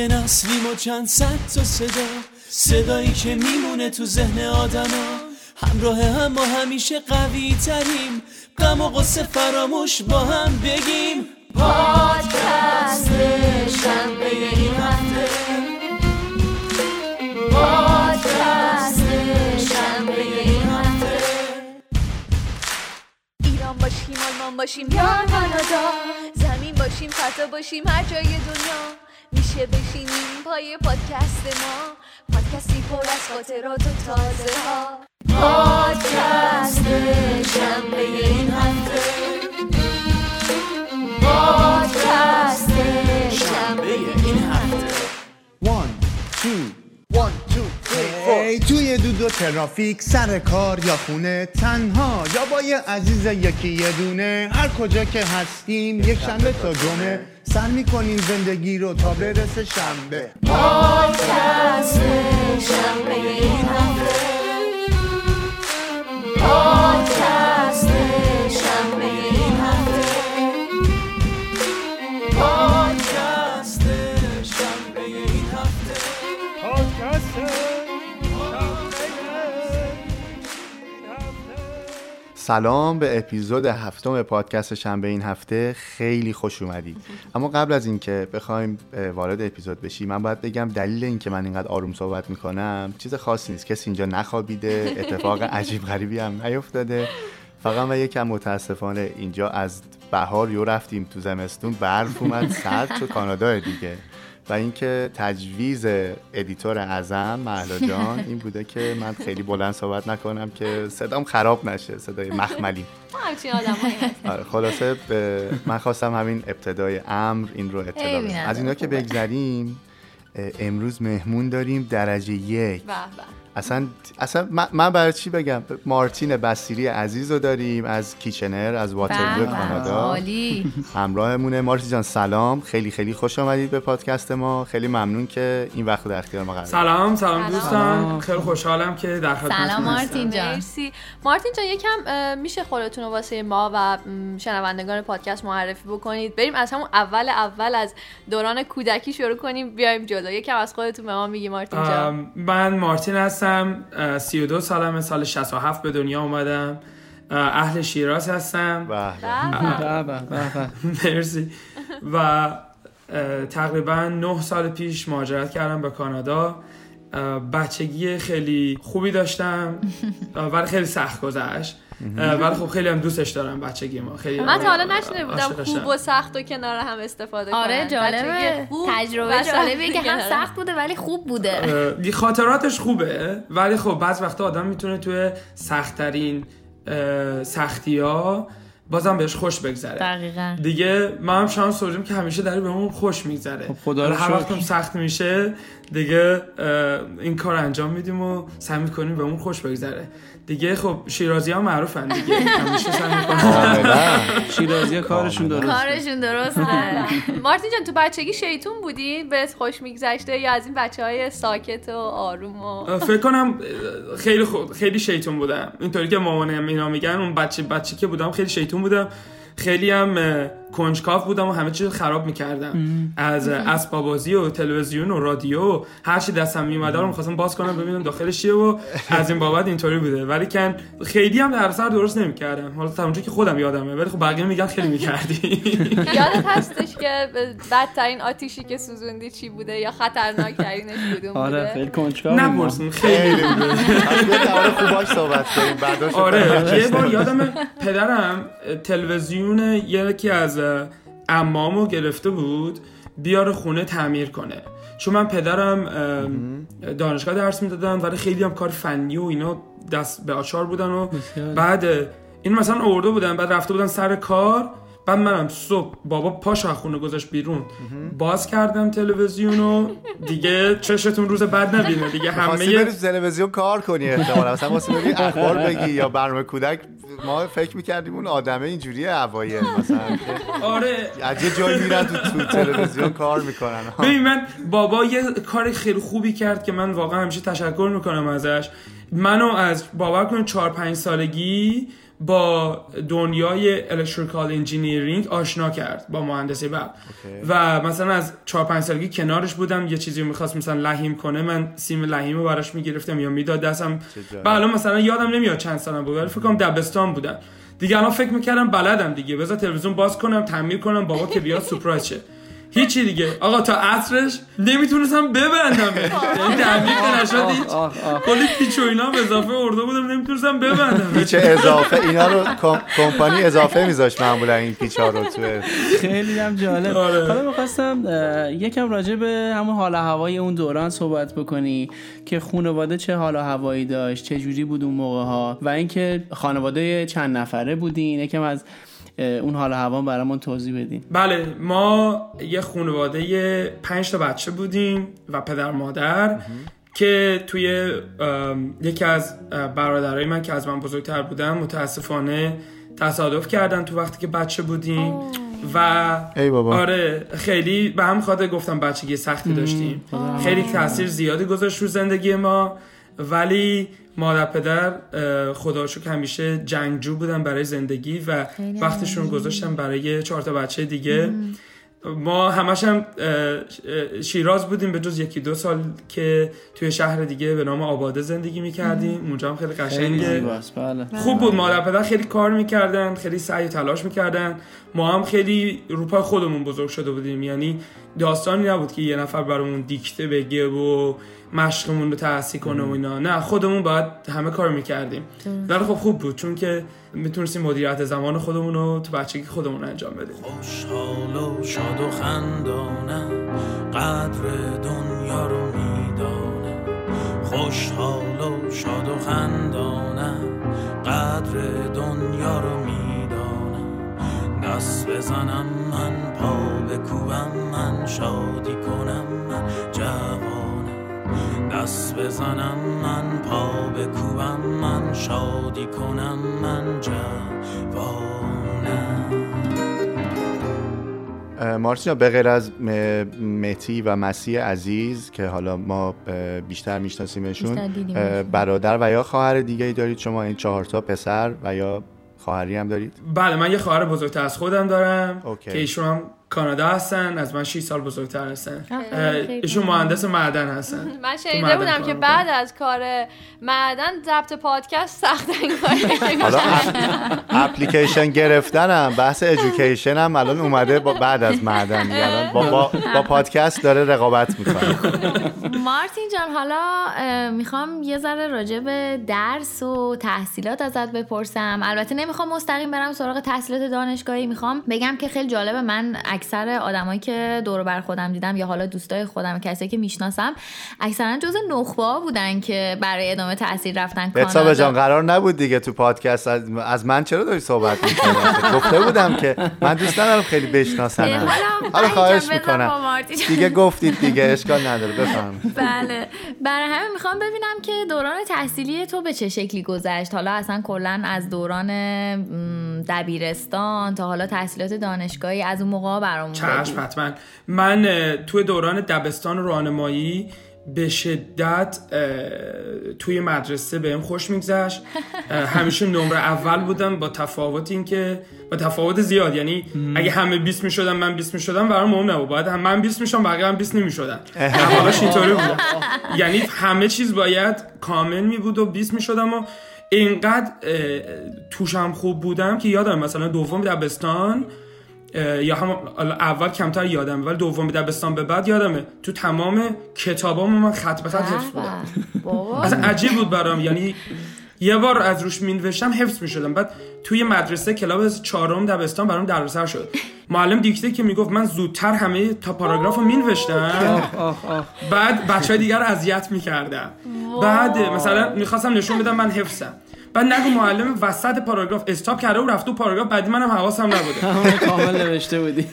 یه نسلیم و چند صد تا صدا صدایی که میمونه تو ذهن آدما. همراه هم ما همیشه قوی تریم غم و قصه فراموش با هم بگیم. پادکست شنبه این هفته. پادکست شنبه این هفته. ایران باشیم آلمان باشیم یا کانادا. زمین باشیم فضا باشیم هر جای دنیا. میشه بشینیم پای پادکست ما. پادکستی پر از خاطرات و تازه ها پادکست شنبه این هفته. پادکست شنبه این هفته. One, two, one, two, three, four. ای توی دود و ترافیک سر کار یا خونه تنها یا با یه عزیز یکی یه دونه. هر کجا که هستیم یک شنبه تا جمعه. سر می‌کنیم زندگی رو تا برسه شنبه. پادکست شنبه این هفته سلام به اپیزود هفتم پادکست شنبه این هفته. خیلی خوش اومدید. اما قبل از اینکه بخوایم وارد اپیزود بشیم من باید بگم دلیل اینکه من اینقدر آروم صحبت می‌کنم چیز خاصی نیست. کسی اینجا نخوابیده اتفاق عجیب غریبی هم نیفتاده. فقط من یکم متاسفانه اینجا از بهار یهو رفتیم تو زمستون. برف اومد سرد شد کانادا دیگه. و اینکه تجویز editor اعظم مهلا جان این بوده که من خیلی بلند صحبت نکنم که صدام خراب نشه صدای مخملی. ما آره خلاصه من خواستم همین ابتدای امر این رو اطلاع بدم. از اینا که. بگذریم امروز مهمون داریم درجه یک. اصلا اصلا من, برای چی بگم؟ مارتین بسیری عزیز رو داریم از کیچنر از واترلو به، کانادا. عالی. همراهمونه. مارتی جان سلام. خیلی خیلی خوش آمدید به پادکست ما. خیلی ممنون که این وقت در اختیار ما قرار. سلام سلام سلام. دوستان. خیلی خوشحالم که در خدمتتون سلام. مارتین جان. مرسی. مارتین جان یکم میشه خودتون رو واسه ما و شنوندگان پادکست معرفی بکنید. بریم از همون اول اول از دوران کودکی شروع کنیم. بیایم جلو. یکم از خودتون به ما میگی مارتین جان. من مارتین هستم اه، 32 سالمه سال 67 به دنیا اومدم. اه، اهل شیراز هستم. به به. به. مرسی. و تقریبا 9 سال پیش مهاجرت کردم به کانادا. بچگی خیلی خوبی داشتم. ولی خیلی سخت گذشت. ولی خب خیلی هم دوستش دارم بچگی ما. خیلی من تا حالا اه، نشنیده بودم. خوب و سخت و کنار هم استفاده آره. جالبه. بچگی خوب و تجربه جالبیه که هم سخت بوده ولی خوب بوده. اه، خاطراتش خوبه ولی خب بعض وقتا آدم می‌تونه توی سختترین سختی ها بازم بهش خوش بگذره. دقیقا. دیگه ما هم شانس که همیشه داره بهمون خوش میگذره. خب خدا رو هر شکر. وقت هم سخت میشه دیگه این کار انجام میدیم و سعی می‌کنیم بهمون خوش بگذره. دیگه خب شیرازی ها معروفن دیگه. همیشه سعی کاملا شیرازی کارشون درست کارشون درسته. مارتین جان تو بچگی شیطون بودی؟ بهت خوش میگذشته یا از این بچه های ساکت و آروم و فکر کنم خیلی خیلی شیطون بودم. اینطوری که مامانم اینا میگن اون بچه بچه که بودم خیلی شیطون بودم. خیلی هم اه، کنجکاو بودم و همه چیز خراب می‌کردم. از اسباب بازی و تلویزیون و رادیو و هر چی دستم میومد رو می‌خواستم باز کنم ببینم داخلش چیه و از این بابت اینطوری بوده. ولی کن خیلی هم در سر درست نمی‌کردم. حالا تا اونجا که خودم یادمه ولی خب بقیه میگن خیلی می‌کردی. یادت هستش که بدترین آتیشی که سوزوندی چی بوده یا خطرناکترینش کدوم آره بوده؟ خیلی کنجکاو بودم. نپرسیم خیلی. مورد خوباش صحبت کنیم رو آره یه بار. یادم پدرم تلویزیون یکی از اه، عمامو گرفته بود بیاره خونه تعمیر کنه. چون من پدرم اه، دانشگاه درس می‌دادم ولی خیلی هم کار فنی و اینا دست به آچار بودن و. بعد این مثلا آورده بودن بعد رفته بودن سر کار بعد منم صبح بابا پاش از خونه گذاشت بیرون. باز کردم تلویزیون و دیگه چشتون روز بعد نبینه دیگه همه تلویزیون کار کنی احتمالا. مثلا واسه اخبار بگی یا برنامه کودک ما فکر می‌کردیم اون آدمه اینجوریه اوایل مثلا آره. از یه جایی میرن تو, تو تلویزیون کار می‌کنن. ببین من بابا یه کار خیلی خوبی کرد که من واقعا همیشه تشکر می‌کنم ازش. منو از باور کنید چهار پنج سالگی با دنیای electrical engineering آشنا کرد با مهندسی برق و مثلا از 4 5 سالگی کنارش بودم یه چیزی می‌خواست مثلا لحیم کنه من سیم لحیم رو براش می‌گرفتم یا می‌داد دستم. جالب. و الان مثلا یادم نمیاد چند سالم بود ولی فکر کنم دبستان بودم. دیگه الان فکر می‌کردم بلدم دیگه. بذار تلویزیون باز کنم تعمیر کنم بابا که بیاد سورپرایز شه. هیچی دیگه. آقا تا عصرش نمی‌تونستم ببندم. یعنی تعمیر که نشد. کلی پیچ و اینا به اضافه ارده بودم نمی‌تونستم ببندم. پیچ اضافه اینا رو کم- کمپانی اضافه میذاشت معمولا این پیچ ها رو تو خیلی هم جالب. آره. حالا می‌خواستم یکم راجع به همون حال و هوای اون دوران صحبت بکنی که خانواده چه حال و هوایی داشت چه جوری بود اون موقع ها و اینکه خانواده چند نفره بودین یکم از اون حال هوا برامون توضیح بدین. بله ما یه خانواده پنج تا بچه بودیم و پدر مادر که توی یکی از برادرای من که از من بزرگتر بودن متاسفانه تصادف کردن تو وقتی که بچه بودیم و ای بابا. آره خیلی به هم خاطر گفتم بچگی سختی داشتیم. خیلی تاثیر زیادی گذاشت رو زندگی ما. ولی مادر پدر اه، خدا رو شکر همیشه جنگجو بودن برای زندگی و وقتشون گذاشتن برای چهار تا بچه دیگه. ما همش هم شیراز بودیم به جز یکی دو سال که توی شهر دیگه به نام آباده زندگی می‌کردیم. اونجا هم خیلی قشنگه. زیباست بله. خوب بود. مادر پدر خیلی کار می‌کردن خیلی سعی و تلاش می‌کردن. ما هم خیلی روپای خودمون بزرگ شده بودیم. یعنی داستانی نبود که یه نفر برامون دیکته بگه و مشقمون رو تحصیل کنه و اینا. نه خودمون باید همه کار می‌کردیم. ولی خب خوب بود چون که می‌تونستیم مدیریت زمان خودمون رو تو بچگی خودمون انجام بدیم. خوشحال و شاد و خندانم قدر دنیا رو می‌دانم. خوشحال و شاد و خندانم قدر دنیا رو می‌دانم. دست بزنم من پا بکوبم من شادی کنم من جوانم دست بزنم من پا بکوبم من شادی کنم من جوانم. جان، به غیر از متی و مسیح عزیز که حالا ما بیشتر میشناسیمشون برادر و یا خواهر دیگه ای دارید؟ شما این چهار تا پسر و یا خواهری هم دارید؟ بله من یه خواهر بزرگتر از خودم دارم اوکی. که ایشون هم کانادا هستن از من 6 سال بزرگتر هستن. ایشون مهندس معدن هستن. من شنیده بودم که. بعد از کار معدن ضبط پادکست سخت حالا اپ- اپلیکیشن گرفتنم بحث ادویکیشن هم الان اومده با بعد از معدن. الان با, با, پادکست داره رقابت می‌کنه. مارتین جان حالا می‌خوام یه ذره راجع به درس و تحصیلات ازت بپرسم. البته نمی‌خوام مستقیم برم سراغ تحصیلات دانشگاهی. می‌خوام بگم که خیلی جالبه من اکثر آدمایی که دور بر خودم دیدم یا حالا دوستای خودم کسایی که می‌شناسم اکثرا جز نخبه بودن که برای ادامه تحصیل رفتن بتسابه جان کانادا قرار نبود دیگه تو پادکست از, من چرا داری صحبت می‌کنی؟ گفته بودم که من دوست ندارم خیلی اه، بشناسنم حالا خواهش می‌کنم. دیگه گفتید دیگه اشکال نداره بفهم بله. برای همین می‌خوام ببینم که دوران تحصیلی تو به چه شکلی گذشت؟ حالا اصلا کلا از دوران دبیرستان تا حالا تحصیلات دانشگاهی از اون موقع برامون چشم. حتما. من توی دوران دبستان و راهنمایی به شدت توی مدرسه بهم خوش میگذشت. همیشه نمره اول بودم با تفاوت این که با تفاوت زیاد. یعنی اگه همه 20 می‌شدن من 20 می‌شدم برام مهم نبود. باید هم من 20 میشم بقیه هم 20 نمی‌شدن. اولش اینطوری بود. یعنی همه چیز باید کامل می بود و 20 می‌شدم و اینقدر توشم خوب بودم که یادم مثلا دوم دبستان یا هم اول کمتر یادم ولی دوم دبستان به بعد یادمه. تو تمام کتابامو من خط به خط حفظ بودم. اصلا عجیب بود برام. یعنی یه بار از روش مینوشتم حفظ می‌شدم. بعد توی مدرسه کلاب چهارم دبستان برام دردسر شد. معلم دیکته که می‌گفت من زودتر همه تا پاراگراف رو مینوشتم. بعد بچه های دیگر رو اذیت می‌کردم بعد مثلا می‌خواستم نشون بدم من حفظم. بعد نگو معلم وسط پاراگراف استاپ کرده و رفت تو پاراگراف بعدی منم حواسم نبوده. کامل نوشته بودی.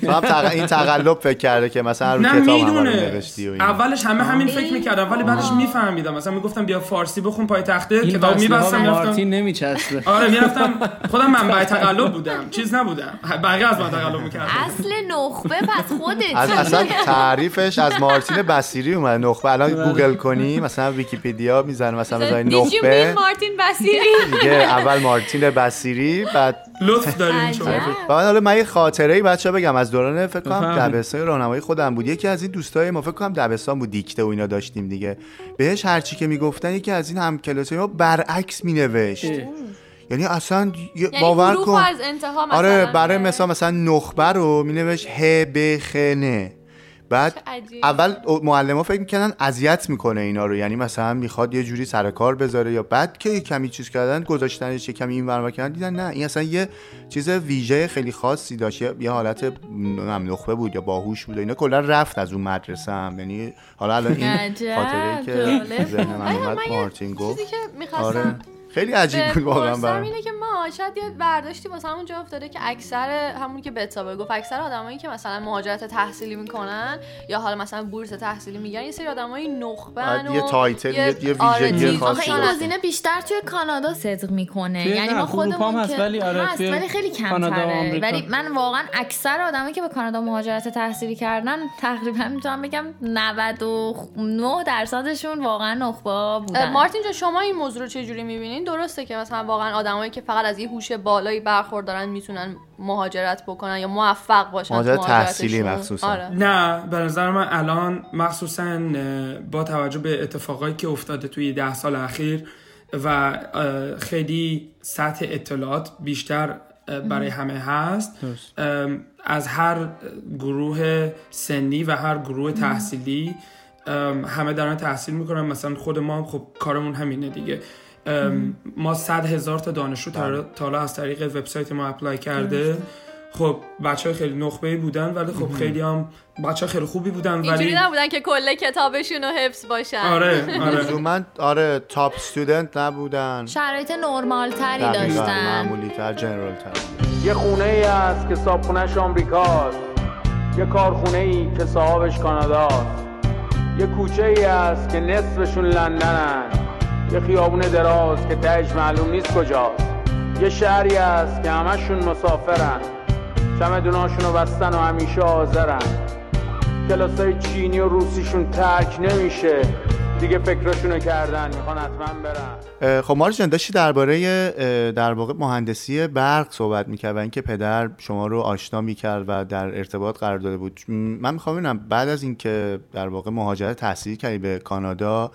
این تقلب فکر کرده که مثلا رو کتاب نوشتی و این. اولش همه همین فکر می‌کردم ولی بعدش میفهمیدم. مثلا می‌گفتم بیا فارسی بخون پای تخته کتاب میبستم مارتین نمیچسبه. آره می‌رفتم خودم منبع تقلب بودم چیز نبودم. بقیه از من تقلب می‌کردم اصل نخبه پس خودت. از اصلا تعریفش از مارتین بصیری اومد. نخبه الان گوگل کنی مثلا ویکیپدیا می‌زنه مثلا بزنی mean نخبه. مارتین بصیری دیگه اول مارتین بصیری بعد لطف عجب. شما. بعد حالا من یه خاطره ای بچه بگم. از دوران فکر کنم. دبستان راهنمایی خودم بود. یکی از این دوستای ما فکر کنم دبستان بود دیکته و اینا داشتیم دیگه. بهش هرچی که می‌گفتن یکی از این هم کلاسای ما برعکس مینوشت. یعنی اصلا یعنی باور کن. از انتها مثلا آره برای مثال مثلا نخبه رو مینوشت ه ب خ ن بعد. اول معلم ها فکر می‌کنن اذیت می‌کنه اینا رو. یعنی مثلا می‌خواد یه جوری سر کار بذاره یا بعد که یه کمی چیز کردن گذاشتنش یه کمی این ور کردن دیدن نه این اصلا یه چیز ویژه خیلی خاصی داشت. یه- حالت نخبه بود یا باهوش بود اینا. کلا رفت از اون مدرسه هم. یعنی حالا الان این خاطره که آره، مارتین گفت. چیزی که آره. خیلی عجیب بود واقعا برام. اینه که ما شاید یه برداشتی واسه همون جا افتاده که اکثر همون که بتابه گفت اکثر آدمایی که مثلا مهاجرت تحصیلی می‌کنن یا حالا مثلا بورس تحصیلی میگن یه سری آدمای نخبن باید یه و title، یه- یه آره، ویژگی خاصی. این گزینه بیشتر توی کانادا صدق می‌کنه. یعنی ما خودمون هست، که ولی آره، هست ولی خیلی کانادا و کمتره. ولی من واقعا اکثر آدمایی که به کانادا مهاجرت تحصیلی کردن تقریبا می‌تونم بگم 99 درصدشون واقعا نخبه بودن. مارتین جان شما این موضوع رو چه جوری می‌بینین درسته که مثلا واقعا آدمایی که فقط از یه هوش بالایی برخوردارن می‌تونن مهاجرت بکنن یا موفق باشن مهاجرت تحصیلی مهاجرتشون؟ مخصوصا. آره. نه به نظر من الان مخصوصا با توجه به اتفاقایی که افتاده توی ده سال اخیر و خیلی سطح اطلاعات بیشتر برای همه هست از هر گروه سنی و هر گروه تحصیلی همه دارن تحصیل می‌کنن مثلا خود ما هم خب کارمون همینه دیگه ما صد هزار تا دانشجو تا تا حالا از طریق وبسایت ما اپلای کرده. خب بچه های خیلی نخبه بودن ولی خب خیلی هم بچه خیلی خوبی بودن اینجوری ولی نبودن که کل کتابشون رو حفظ باشن. آره آره. لزوما آره تاپ استودنت نبودن. شرایط نرمال تری داشتن. معمولی تر جنرال تر یه خونه ای است که صابخونهش آمریکاست. یه کارخونه ای که صاحبش کاناداست. یه کوچه ای است که نصفشون لندنن. یه خیابون دراز که تهش معلوم نیست کجاست. یه شهری است که همشون مسافرن. چمدوناشون رو بستن و همیشه حاضرن. کلاسای چینی و روسیشون ترک نمیشه. دیگه فکرشونو کردن می‌خوان حتما برن. خب مارتین جان داشتی درباره در واقع مهندسی برق صحبت می‌کرد و اینکه پدر شما رو آشنا می‌کرد و در ارتباط قرار داده بود. من می‌خوام ببینم بعد از اینکه در واقع مهاجرت تحصیلی کردی به کانادا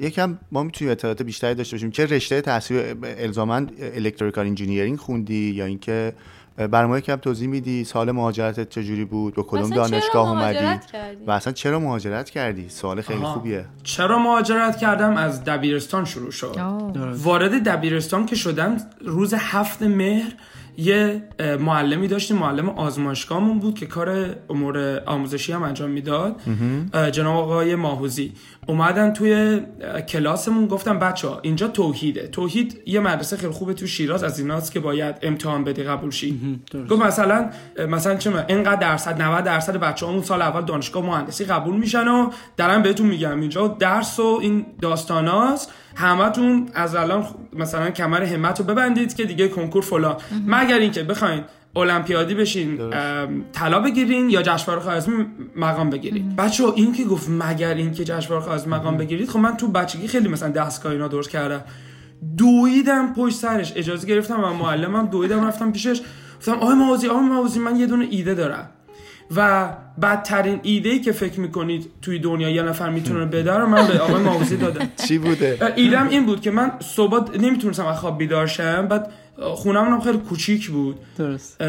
یکم ما می‌تونیم اطلاعات بیشتری داشته باشیم. چه رشته تحصیل الزاما electrical engineering خوندی یا اینکه برای ما یکم توضیح میدی سال مهاجرتت چجوری بود؟ به کدوم دانشگاه اومدی؟ و اصلا چرا مهاجرت کردی؟ سوال خیلی آها. خوبیه. چرا مهاجرت کردم؟ از دبیرستان شروع شد. وارد دبیرستان که شدم روز هفت مهر یه معلمی داشتیم. معلم آزمایشگاهمون بود که کار امور آموزشی هم انجام می‌داد. جناب آقای ماهوزی. اومدن توی کلاسمون گفتم بچه ها اینجا توحیده. توحید یه مدرسه خیلی خوبه تو شیراز از ایناست که باید امتحان بدی قبول شی. گفت مثلا مثلا چه اینقدر درصد 90 درصد بچه‌هامون سال اول دانشگاه مهندسی قبول میشن و دارم بهتون میگم. اینجا درس و این داستاناست. همتون از الان مثلا کمر همت رو ببندید که دیگه کنکور فلان. مگر اینکه بخواین المپیادی بشین طلا بگیرین یا جشنواره خوارزمی مقام بگیرین. بچه این که گفت مگر اینکه جشنواره خوارزمی مقام بگیرید خب من تو بچگی خیلی مثلا دستگاه اینا درست کردم. دویدم پشت سرش اجازه گرفتم و معلمم دویدم رفتم پیشش. گفتم آقای موازی آقای موازی من یه دونه ایده دارم. و بدترین ایده ای که فکر می‌کنید توی دنیا یه نفر می‌تونه بده رو من به آقای موازی دادم. چی بوده؟ ایدم این بود که من صبح نمی‌تونستم از خواب بیدار شم بعد خونمون هم خیلی کوچیک بود. درست.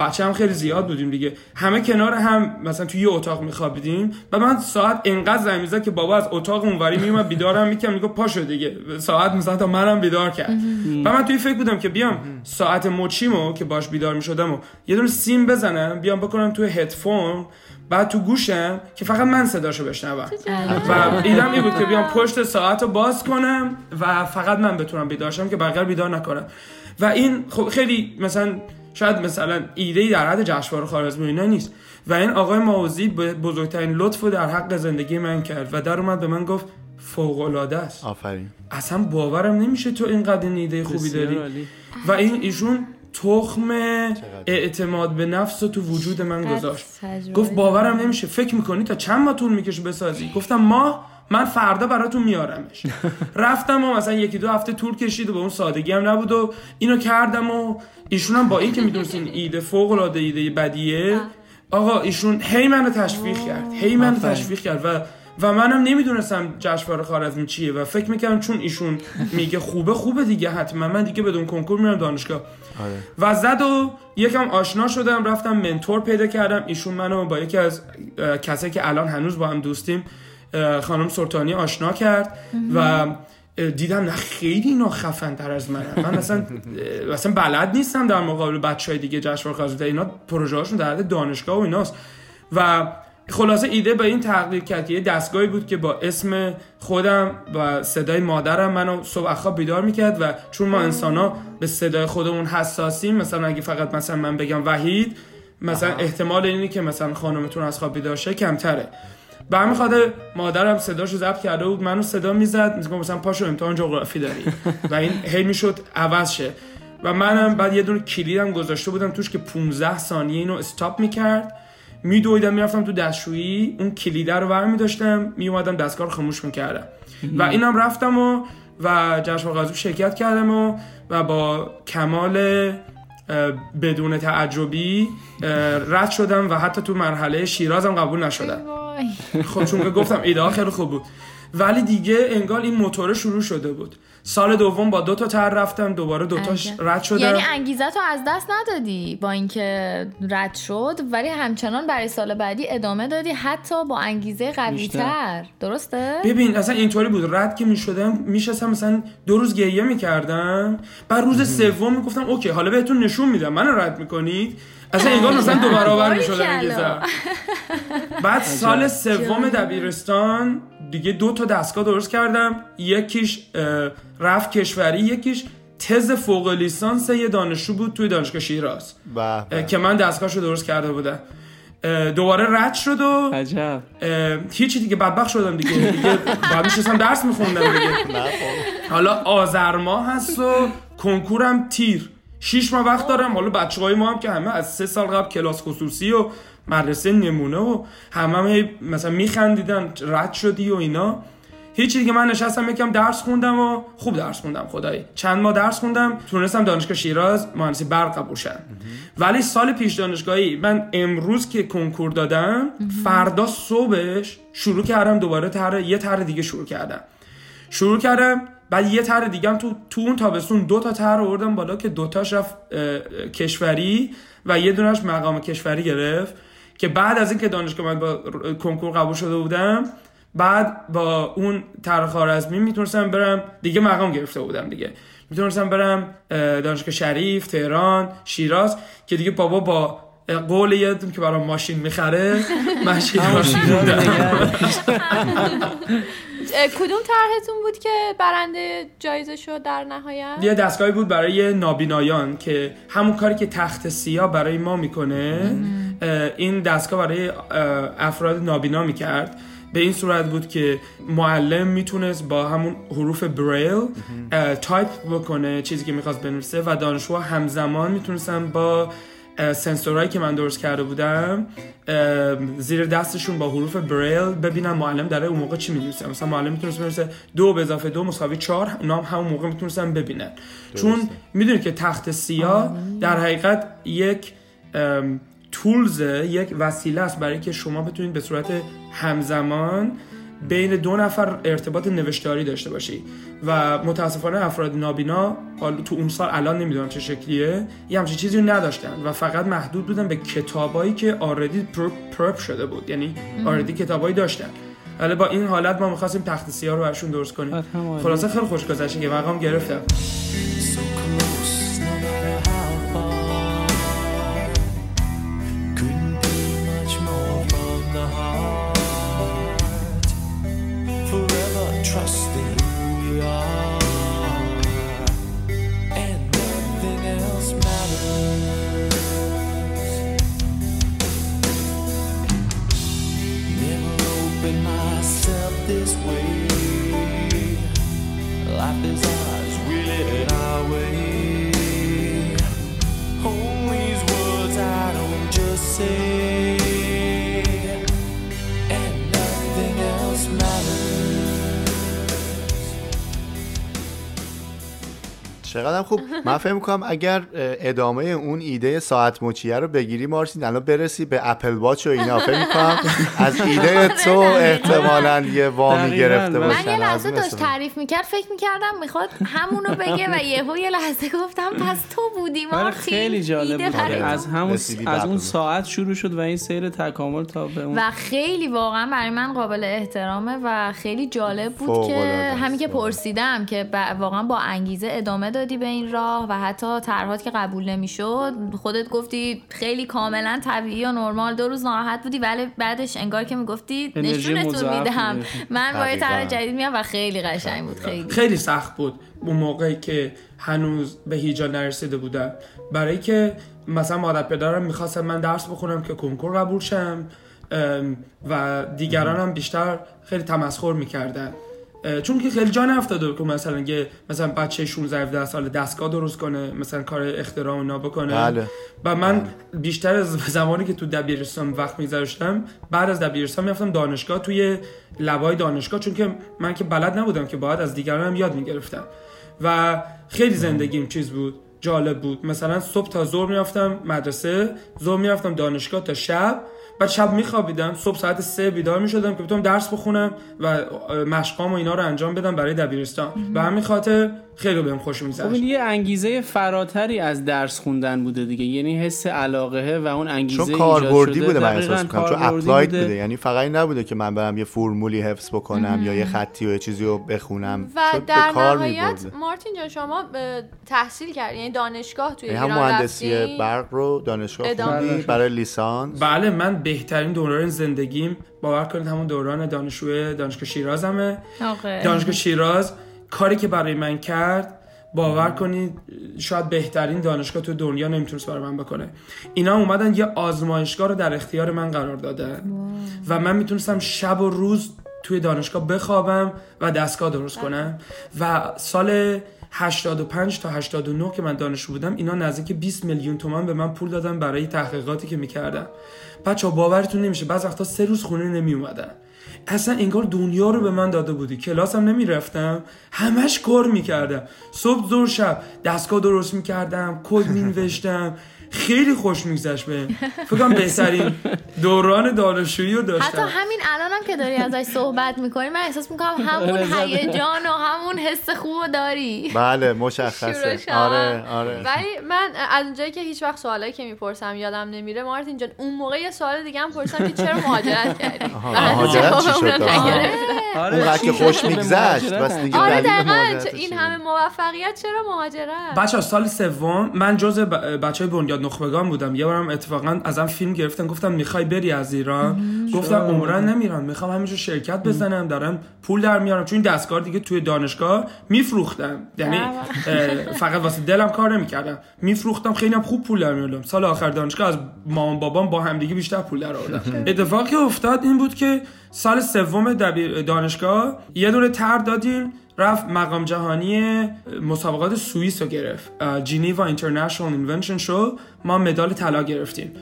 بچه هم خیلی زیاد بودیم دیگه. همه کنار هم مثلا توی یه اتاق میخوابیدیم. و من ساعت انقدر زنگ می‌زد که بابا از اتاق اونوری میومد بیدارم می‌کرد میگه پاشو دیگه. ساعت مثلا تا منم بیدار کرد. و من توی فکر بودم که بیام ساعت مچیمو که باش بیدار می‌شدم و یه دونه سیم بزنم بیام بکنم توی هدفون. بعد تو گوشم که فقط من صداشو بشنوم. و ایدم این بود که بیام پشت ساعت رو باز کنم و فقط من بتونم بیدار شم که بقیه بیدار نکنم. و این خب خیلی مثلا شاید مثلا ایده در حد جشنواره خوارزمی و اینا نیست. و این آقای ماوزی به بزرگترین لطف رو در حق زندگی من کرد و در اومد به من گفت فوق العاده است. آفرین. اصلا باورم نمیشه تو اینقدر این ایده خوبی داری. عالی. و این ایشون تخم اعتماد به نفس رو تو وجود من گذاشت. گفت باورم نمیشه. فکر می‌کنی تا چند ماه طول می‌کشه بسازی؟ گفتم ما من فردا براتون میارمش. رفتم و مثلا یکی دو هفته طول کشید و به اون سادگی هم نبود و اینو کردم و ایشون هم با این که می‌دونستین ایده فوق العاده ایده بدیه آقا ایشون هی منو تشویق کرد هی منو تشویق کرد و و منم نمی‌دونستم جشنواره خوارزمی چیه و فکر می‌کردم چون ایشون میگه خوبه خوبه دیگه حتما. من دیگه بدون کنکور میرم دانشگاه. و زد و یکم آشنا شدم رفتم منتور پیدا کردم. ایشون منو با یکی از کسایی که الان هنوز با هم دوستیم خانم سلطانی آشنا کرد و دیدم نه خیلی اینا خفن تر از منن من اصلا اصلا بلد نیستم در مقابل بچه های دیگه جشنواره خوارزمی اینا پروژه هاشون در حد دانشگاه و ایناست. و خلاصه ایده به این تغییر کرد که یه دستگاهی بود که با اسم خودم و صدای مادرم منو صبح خواب بیدار می‌کرد و چون ما انسان ها به صدای خودمون حساسیم مثلا اگه فقط مثلا من بگم وحید مثلا احتمال اینه که مثلا خانمتون از خواب بیدار شه کمتره. به همین خاطر مادرم صداشو ضبط کرده بود منو صدا می‌زد میگم مثلا پاشو امتحان جغرافی داری. و این هی می‌شد عوض شه. و منم بعد یه دونه کلیدم گذاشته بودم توش که 15 ثانیه اینو استاپ می‌کرد. میدویدم می‌رفتم تو دستشویی اون کلیده رو برمی داشتم میومدم دستگاه رو خاموش می‌کردم. و اینم رفتم و و جشن غذا شرکت کردم و و با کمال بدون تعجبی رد شدم و حتی تو مرحله شیرازم قبول نشدم. خب چون که گفتم ایده خیلی خوب بود. ولی دیگه انگار این موتور شروع شده بود. سال دوم با دو تا تر رفتم دوباره دوتاش عجب. رد شدم. یعنی انگیزه تو از دست ندادی با اینکه رد شد ولی همچنان برای سال بعدی ادامه دادی حتی با انگیزه قوی تر درسته؟ ببین اصلا اینطوری بود. رد که می‌شدم میشستم مثلا دو روز گریه می‌کردم. بعد روز سوم می‌گفتم اوکی حالا بهتون نشون میدم. منو رد می‌کنید. اصلا انگار مثلا دو برابر باریکلا. انگیزه بعد سال سوم دبیرستان دیگه دو تا دستگاه درست کردم. یکیش رفت کشوری یکیش تز فوق لیسانس یه دانشجو بود توی دانشگاه شیراز. که من دستگاهشو درست کرده بودم. دوباره رد شد و عجب. هیچی دیگه بدبخت شدم دیگه. دیگه باید میشستم درس میخوندم دیگه. خب. حالا آذر ماه هست و کنکورم تیر. شیش ماه وقت دارم. حالا بچه های ما هم که همه از سه سال قبل کلاس خصوصی و مدرسه نمونه و همه هم مثلا میخندیدن رد شدی و اینا. هیچی دیگه من نشستم یکم درس خوندم و خوب درس خوندم خدایی. چند ماه درس خوندم تونستم دانشگاه شیراز مهندسی برق قبول شدم ولی سال پیش دانشگاهی من امروز که کنکور دادم فردا صبحش شروع کردم دوباره طرح یه طرح دیگه شروع کردم. شروع کردم بعد یه طرح دیگه هم تو تو اون تابستون دو تا طرح آوردم بالا که دوتاش رفت کشوری و یه دونش مقام کشوری گرفت که بعد از اینکه دانشگاه من با کنکور قبول شده بودم بعد با اون طرح خارزمی می‌تونستم برم دیگه مقام گرفته بودم دیگه. می‌تونستم برم اه، دانشگاه شریف تهران شیراز که دیگه بابا با قول یه دونه که برام ماشین می‌خره من شیراز کدوم طرحتون بود که برنده جایزه شد در نهایت؟ یه دستگاهی بود برای نابینایان که همون کاری که تخت سیاه برای ما می‌کنه این دستگاه برای افراد نابینا می‌کرد. به این صورت بود که معلم می‌تونست با همون حروف بریل تایپ بکنه چیزی که می‌خواست بنویسه و دانشجوها همزمان می‌تونستن با اه، سنسورهایی که من درست کرده بودم زیر دستشون با حروف بریل ببینن معلم داره اون موقع چی می‌نویسه. مثلا معلم می‌تونست بنویسه دو به اضافه دو مساوی چهار اونا هم همون موقع می‌تونستن ببینن. چون می‌دونید که تخت سیاه در حقیقت یک تولز یک وسیله است برای که شما بتونید به صورت همزمان بین دو نفر ارتباط نوشتاری داشته باشی. و متاسفانه افراد نابینا حالا تو اون سال الان نمی‌دونم چه شکلیه یه همچین چیزی رو نداشتن و فقط محدود بودن به کتابایی که آردی پرپ شده بود. یعنی آردی کتابایی داشتن. ولی با این حالت ما می‌خواستیم تخت سیاه رو برشون درست کنیم. عالی. خلاصه خیلی خوش گذشت. که مقام گرفتم. This way. چقدر خوب من فکر می‌کنم اگر ادامه اون ایده ساعت مچیه رو بگیری مارتین الان برسی به اپل واچ و اینا فکر می‌کنم از ایده تو احتمالا یه وامی. گرفته من باشن من یه لحظه داشت. تعریف می‌کرد فکر می‌کردم می‌خواد همونو بگه و یهو یه لحظه گفتم پس تو بودی مارتین خیلی جالب. از همون از اون. ساعت شروع شد و این سیر تکامل تا به اون و خیلی واقعا برای من قابل احترامه و خیلی جالب بود که همین که. پرسیدم که واقعا با انگیزه ادامه دادی به این راه و حتی طرحات که قبول نمی‌شد خودت گفتی خیلی کاملا طبیعی و نرمال. دو روز ناراحت بودی ولی بعدش انگار که می‌گفتی نشونتون میدم. من با طرح. جدید میام و خیلی قشنگ بود خیلی. خیلی سخت بود اون موقعی که هنوز به هیجا نرسیده بودم. برای که مثلا مادر پدرم می‌خواستم من درس بخونم که کنکور قبول شم و دیگران هم بیشتر خیلی تمسخر می‌کردن. چون که خیلی جان افتاده که مثلا یه مثلا بچه 16 17 سال دستگاه درست کنه مثلا کار اختراع و اینا بکنه. بله. و من بیشتر از زمانی که تو دبیرستان وقت میذاشتم بعد از دبیرستان می‌رفتم دانشگاه توی لبای دانشگاه چون که من که بلد نبودم که باید از دیگران هم یاد می‌گرفتم. و خیلی زندگیم چیز بود جالب بود. مثلا صبح تا ظهر می‌رفتم مدرسه ظهر می‌رفتم دانشگاه تا شب. بعد شب میخوابیدم صبح ساعت سه بیدار می‌شدم که بتونم درس بخونم و مشقام و اینا رو انجام بدم برای دبیرستان. و همین خاطر خیلی بهم خوش خب این میگذشت یه انگیزه فراتری از درس خوندن بوده دیگه. یعنی حس علاقه و اون انگیزه چون کاربردی. بوده من احساس می‌کنم. چون اپلاید بوده. یعنی فقط این نبوده که من برم یه فرمولی حفظ بکنم یا یه خطی و یه چیزی رو بخونم. و در کار نهایت. مارتین جان شما تحصیل کردی. یعنی دانشگاه توی یعنی هم ایران مهندسی برق رو دانشگاه خوندی. برای لیسانس. بله من بهترین دوران زندگیم باور کنید همون دوران دانشجوی دانشگاه شیرازمه. دانشگاه شیراز کاری که برای من کرد باور کنید شاید بهترین دانشگاه تو دنیا نمی‌تونست برای من بکنه. اینا اومدن یه آزمایشگاه رو در اختیار من قرار دادن. و من می‌تونستم شب و روز توی دانشگاه بخوابم و دستگاه درست کنم. و سال 85 تا 89 که من دانشجو بودم اینا نزدیک 20 میلیون تومن به من پول دادن برای تحقیقاتی که می‌کردم بچه باورتون نمیشه بعض وقتا سه روز خونه نمی اومدن اصلا انگار دنیا رو به من داده بودی. کلاسم نمی‌رفتم. همش کار می‌کردم. صبح زور شب. دستگاه درست می‌کردم. کد مینوشتم. خیلی خوش میگذشت به فکر کنم بهترین دوران دانشجویی رو حتی داشتم همین الانم که داری ازش صحبت می‌کنی من احساس می‌کنم همون هیجان و همون حس خوب داری. بله مشخصه. آره هم. آره. ولی من از اونجایی که هیچ وقت سوالایی که می‌پرسم یادم نمیره مارتین جان اون موقع یه سوال دیگه هم پرسیدم که چرا مهاجرت کردی؟ مهاجرت چی شد؟ آره. که خوش میگذشت؟ بس دیگه آره دقیقا. این؟ همه موفقیت چرا مهاجرت؟ بچه سال سوم من جز بچه های بنیاد نخبگان بودم یه بارم اتفاقا ازم فیلم گرفتن گفتم می‌خوای بری از ایران؟ گفتم عمرن نمیرم می‌خوام همینجور شرکت بزنم دارم پول در میارم چون دستگاه دیگه توی دانشگاه میفروختم یعنی فقط واسه دلم کار نمی‌کردم میفروختم خیلی هم خوب پول در میاردم سال آخر دانشگاه از مامان بابام با همدیگه بیشتر پول در آوردم اتفاقی افتاد این بود که سال سوم دبیر دانشگاه یه دونه طرح دادیم. رفت مقام جهانی مسابقات سوئیس رو گرفت. Geneva International Invention Show ما مدال طلا گرفتیم.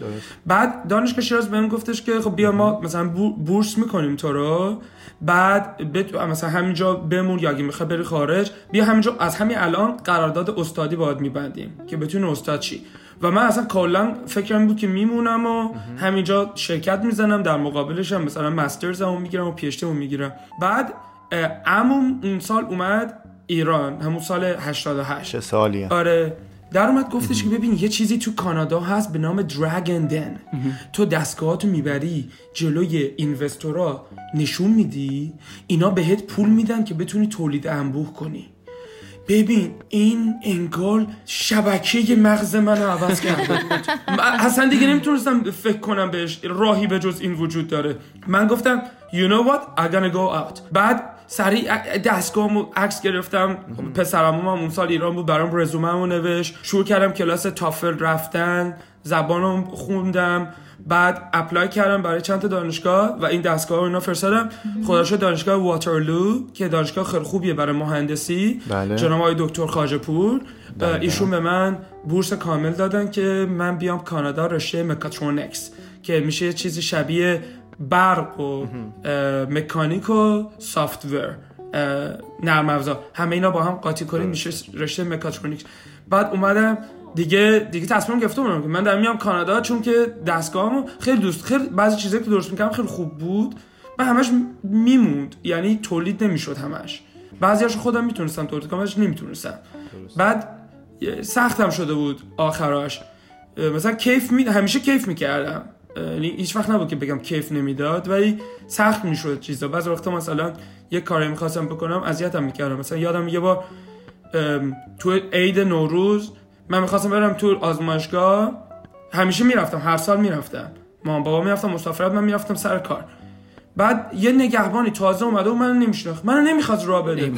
بعد دانشگاه شیراز بهم گفتش که خب بیا ما مثلا بور- بورس می‌کنیم تو رو. بعد بت... مثلا همینجا بمون یا اگه می‌خوای بری خارج بیا همینجا از همین الان قرارداد استادی باید میبندیم که بتونی استاد شی. و من اصلا کلا فکرم بود که میمونم و همینجا شرکت می‌زنم در مقابلش هم مثلا master's مو می‌گیرم و PhD مو می‌گیرم. بعد عموم اون سال اومد ایران همون سال 88 چه سالیه؟ آره. در اومد گفتش که ببین یه چیزی تو کانادا هست به نام دراگن دن تو دستگاهاتو می‌بری جلوی اینوستورا نشون میدی اینا بهت پول میدن که بتونی تولید انبوه کنی. ببین این انگار شبکه مغز من رو عوض کرده. اصلا دیگه نمی‌تونستم فکر کنم بهش راهی به جز این وجود داره. من گفتم you know what? I'm gonna go out. بعد سریع دستگاهمو عکس گرفتم. پسرمو هم اون سال ایران بود برام رزوممو نوشت. شروع کردم کلاس تافل رفتن زبانم خوندم بعد اپلای کردم برای چند تا دانشگاه و این دستگاه رو اینا فرستادم. خدا دانشگاه واترلو که دانشگاه خیلی خوبیه برای مهندسی. بله. جناب آقای دکتر خواجه پور. ایشون به من بورس کامل دادن که من بیام کانادا رشته مکاترونکس که میشه چیزی شبیه برق و مکانیک و سافتور اه، نرم افزار. همه اینا با هم قاطی کنیم میشه رشته مکاترونیکس بعد اومدم دیگه دیگه تصمیم گرفته بودم که من دارم میام کانادا چون که دستگاهمو خیلی دوست خیلی بعضی چیزایی که درست می‌کردم خیلی خوب بود. و همش میموند یعنی تولید نمی‌شد همش. بعضیاشو خودم می‌تونستم تولید کنم بعضیش نمی‌تونستم. بعد سختم شده بود آخراش. اه، مثلا کیف می... همیشه کیف می‌کردم. هیچ وقت نبود که بگم کیف نمی‌داد ولی سخت می‌شد چیزا. بعضی وقتا مثلا یه کاری می‌خواستم بکنم اذیتم می‌کردم. مثلا یادم یه بار تو عید نوروز من می‌خواستم برم تو آزمایشگاه. همیشه می‌رفتم هر سال می‌رفتم. مامان بابا می‌رفتم مسافرت من می‌رفتم سر کار. بعد یه نگهبانی تازه اومده و منو نمیشناخت. منو نمی‌خواست راه بده.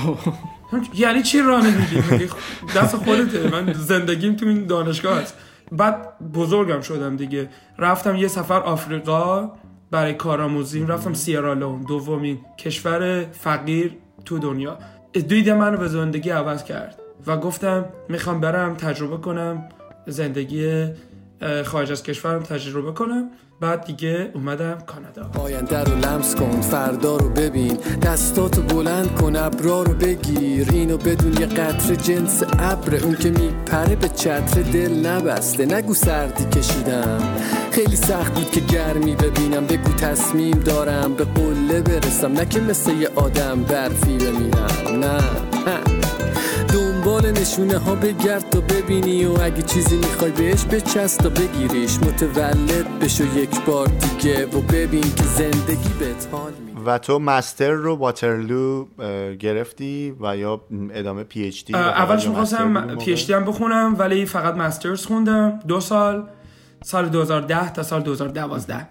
یعنی چی راه نمیدی میگه دست خودته. من زندگیم تو این دانشگاه هست. بعد بزرگم شدم دیگه. رفتم یه سفر آفریقا برای کارآموزی. رفتم سیرالون دومین کشور فقیر تو دنیا. دیده منو به زندگی عوض کرد و گفتم می‌خوام برم تجربه کنم زندگی خارج از کشورم تجربه کنم. بعد دیگه اومدم کانادا. آینده رو لمس کن فردا رو ببین. دستاتو بلند کن ابرا رو بگیر. اینو بدون یه قطره جنس ابر. اون که میپره به چتر دل نبسته. نگو سردی کشیدم. خیلی سخت بود که گرمی ببینم. بگو تصمیم دارم به قله برسم. نه که مثل یه آدم برفی بمیرم نه. دنبال نشونه ها بگرد تا ببینی و اگه چیزی می‌خوای بهش بچست تا بگیریش. متولد بشو یک بار دیگه و ببین که زندگی بهت حال میده و تو مستر رو واترلو گرفتی و یا ادامه پی اچ دی اولش می‌خواستم پی اچ دی هم بخونم ولی فقط مسترز خوندم. دو سال سال 2010 تا سال 2012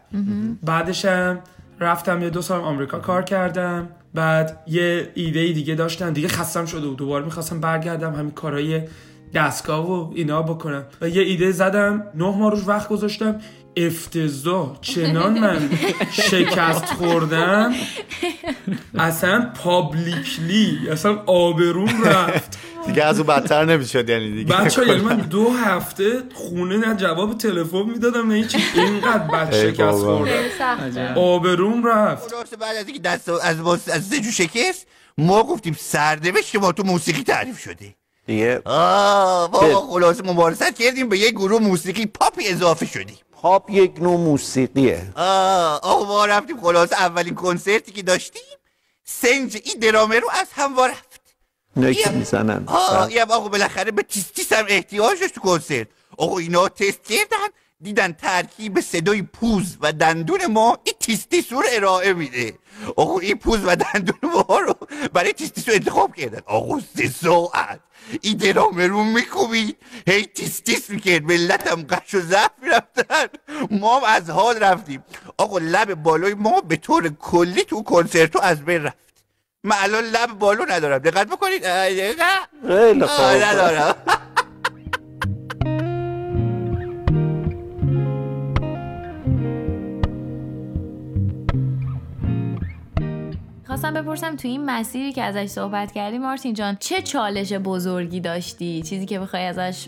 بعدشم رفتم یه دو سال آمریکا کار کردم. بعد یه ایده دیگه داشتم دیگه خستم شده بود. دوباره می‌خواستم برگردم همین کارهای دستگاه و اینا بکنم. و یه ایده زدم. نه ماه روش وقت گذاشتم. افتضاح چنان من شکست خوردم اصلا پابلیکلی اصلا آبروم رفت. دیگه از اون بدتر نمی‌شد یعنی دیگه. بچه یعنی من دو هفته خونه نه جواب تلفن می‌دادم نه هیچی. اینقدر بد شکست. خوردم آبروم رفت. خلاصه بعد از اینکه دست از از سه جو شکست ما گفتیم سرنوشت ما تو موسیقی تعریف شده. دیگه آه بابا خلاصه مبارزت کردیم به یه گروه موسیقی پاپی اضافه شدیم. پاپ یک نوع موسیقیه. آه آه ما رفتیم خلاصه اولین کنسرتی که داشتیم. سنج این درامه رو از هم وا رفت که می‌زنن. آه یه آقا بالاخره به تیس تیس هم احتیاج داشت تو کنسرت. آقا اینا تست کردن. دیدن ترکیب صدای پوز و دندون ما این تیس تیس رو ارائه میده. آقا این پوز و دندون ما رو برای تیس تیس رو انتخاب کردن. آقا سه ساعت. این درامه رو میکوبید. هی تیس تیس می‌کرد. ملت هم غش و ضعف می‌رفتن. ما هم از حال رفتیم. آقا لب بالای ما به طور کلی تو کنسرتو از بین رفت. من الان لب بالو ندارم. دقت بکنید. خیلی خوب. ندارم. خواستم بپرسم تو این مسیری که ازش صحبت کردی مارتین جان چه چالش بزرگی داشتی؟ چیزی که بخوای ازش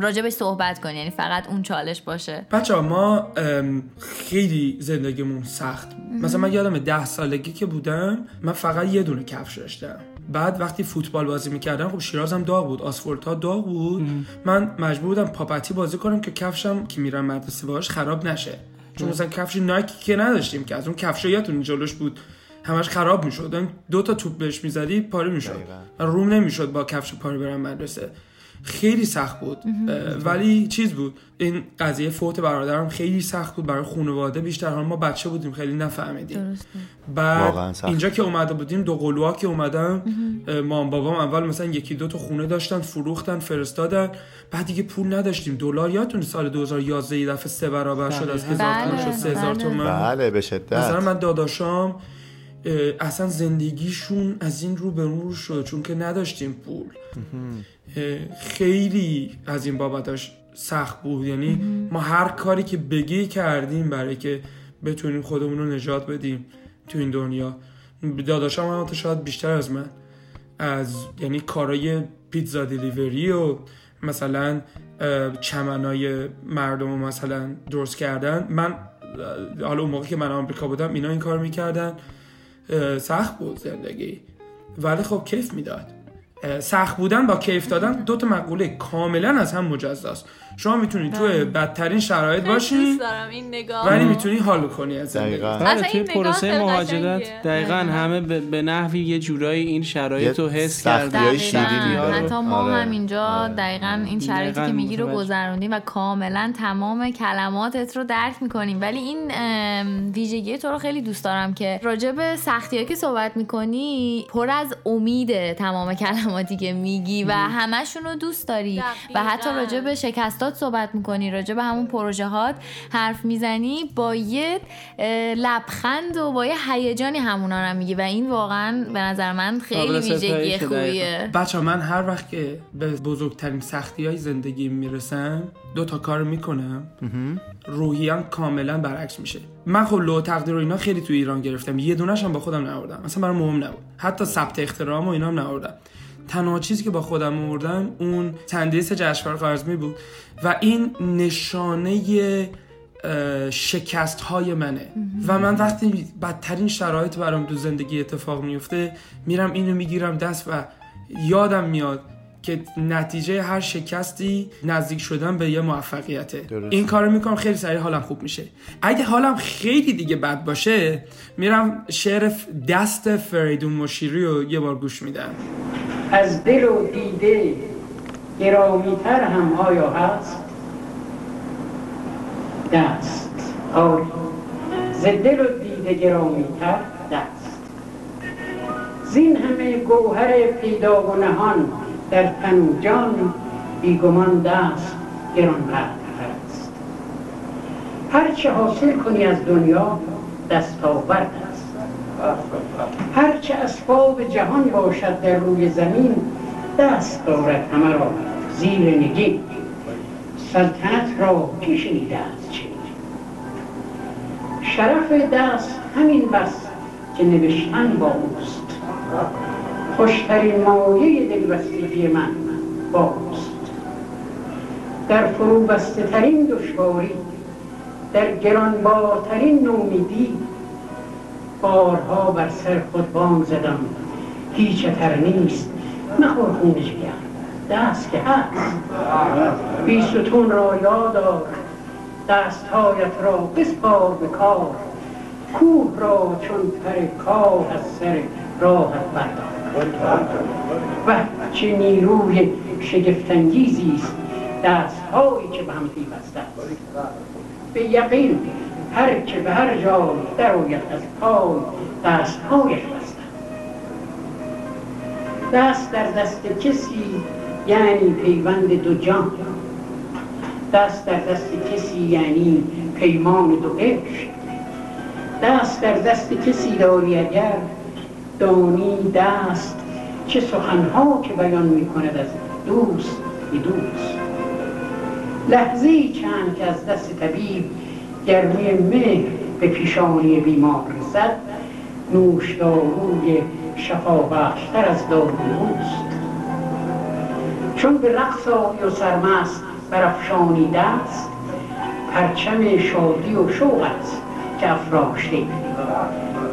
راجبش صحبت کنی یعنی فقط اون چالش باشه؟ بچه ما خیلی زندگیمون سخت. بود. مثلا من یادم ده سالگی که بودم من فقط یه دونه کفش داشتم. بعد وقتی فوتبال بازی می‌کردم خب شیرازم داغ بود آسفالت ها داغ بود. من مجبور بودم پاپتی بازی کنم که کفشم که میرم مدرسه باش خراب نشه. چون مثلا کفش نایکی که نداشتیم که از اون کفش یادتون جلوش بود. همش خراب می‌شد. دو تا توپ بهش می‌زدی پاره می‌شد. و روم نمی‌شد با کفش پاره برم مدرسه. خیلی سخت بود. ولی چیز بود. این قضیه فوت برادرم خیلی سخت بود. برای خانواده بیشتر. حالا ما بچه بودیم خیلی نفهمیدیم. واقعا بعد. اینجا که اومده بودیم دو قلوها که اومدن مام بابام اول مثلا یکی دو تا خونه داشتن فروختن فرستادن. بعد دیگه پول نداشتیم. دلار یادتون سال 2011 یه دفعه سه برابر شد. از هزار تومن بله، شد سه هزار بله. تومن. بله به مثلا شدت من داداشام اصلا زندگیشون از این رو به اون رو شد چون که نداشتیم پول. خیلی از این بابتاش سخت بود. یعنی ما هر کاری که بگی کردیم برای که بتونیم خودمون رو نجات بدیم تو این دنیا. داداشم هم شاید بیشتر از من. از یعنی کارای پیتزا دیلیوری و مثلا چمنای مردم رو مثلا درست کردن. من حالا اون موقع که من آمریکا بودم اینا این کار می‌کردن. سخت بود زندگی. ولی خب کیف می‌داد. سخت بودن با کیف دادن دو تا مقوله کاملا از هم مجزاست. شما می‌تونی توی بدترین شرایط باشی این نگاه ولی می‌تونی حال کنی از زندگی دقیقاً. بله اصلا توی پروسه مهاجرت. دقیقا همه به, نحوی یه جورایی این شرایط رو حس کردن. حتی ما آره. هم اینجا دقیقا این شرایطی که میگی رو. گذروندیم و کاملا تمام کلماتت رو درک می‌کنیم ولی این ویژگی تو رو خیلی دوست دارم که راجع به سختی که صحبت می‌کنی پر از امیده تمام کلماتی که میگی و همشون رو دوست داری و حتی. راجع به شکستات صحبت می‌کنی راجع به همون پروژه هات حرف می‌زنی با یه لبخند و با یه هیجانی همونا رو میگی و این واقعا به نظر من خیلی ویژگی. خوبیه. بچه من هر وقت که به بزرگترین سختی های زندگی می‌رسم دو تا کار می‌کنم. روحیم کاملا برعکس میشه. من خب لو تقدیر و اینا خیلی تو ایران گرفتم. یه دونش هم با خودم نبردم. اصلا برام مهم نبود. حتی ثبت اختراعم و اینا هم نبردم. تنها چیزی که با خودم آوردم اون تندیس جشنواره خارزمی بود و این نشانه شکست های منه. و من وقتی بدترین شرایط برام تو زندگی اتفاق میفته میرم اینو می‌گیرم دست و یادم میاد که نتیجه هر شکستی نزدیک شدن به یه موفقیته. درست. این کارو می‌کنم خیلی سریع حالم خوب میشه. اگه حالم خیلی دیگه بد باشه میرم شعر دست فریدون مشیری رو یه بار گوش میدم. از دل و دیده گرامیتر هم آیا هست؟ دست. آری. ز دل و دیده گرامیتر دست. زین همه گوهر پیدا و نهان در تن و جان بیگمان دست گرانقدر است هرچه حاصل کنی از دنیا دستاورد هرچه اسباب جهان باشد در روی زمین دست دارد همه را زیر نگین. سلطنت را که شنیده است چه شرف دست همین بس که نوشتن با اوست. خوشترین مایه دلبستگی من با اوست. در فرو بسته ترین دشواری در گرانبارترین نومیدی بارها بر سر خود بام زدم. هیچ تر نیست. مخور خون جگر. دست که هست. بی ستون را یادار دستهایت را بسپار به کار. کوه را چون پر کاه از سر راحت بردار. و چه نیروی شگفتانگیزی است. دستهایی که به هم پیوسته است. به یقین هر که به هر جای در آید از پای دستهایش بسته دست در دست کسی یعنی پیوند دو جان. دست در دست کسی یعنی پیمان دو عشق. دست در دست کسی داری اگر دانی دست چه سخنها که بیان می کند از دوست به دوست. لحظه چند که از دست طبیب گرمی مهر به پیشانی بیمار رسد نوشداروی شفا بخشتر از داروست چون به رقص آیی و سرمست برافشانی دست پرچم شادی و شوق است که افراشته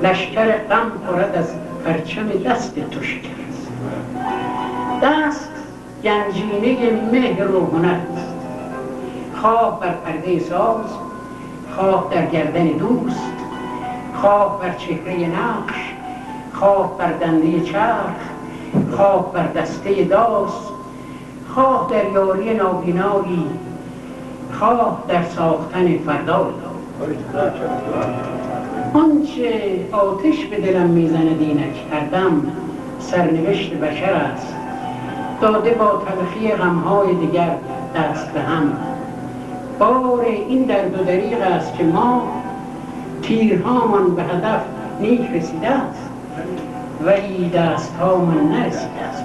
لشکر غم خورد از پرچم دست تو شکست. دست گنجینه مهر و هنر است. خواه بر پرده ساز خواه در گردن دوست خواه بر چهره نقش خواه بر دنده چرخ خواه بر دسته داس خواه در یاری نابینایی خواه در ساختن فردا آنچه آتش به دلم می‌زند اینک کردم سرنوشت بشر است. داده با تلخی غمهای دیگر دست به هم. بار این درد و دریغ است که ما تیرهامان به هدف نیک رسیده است. ولی دستهامان نرسیده است.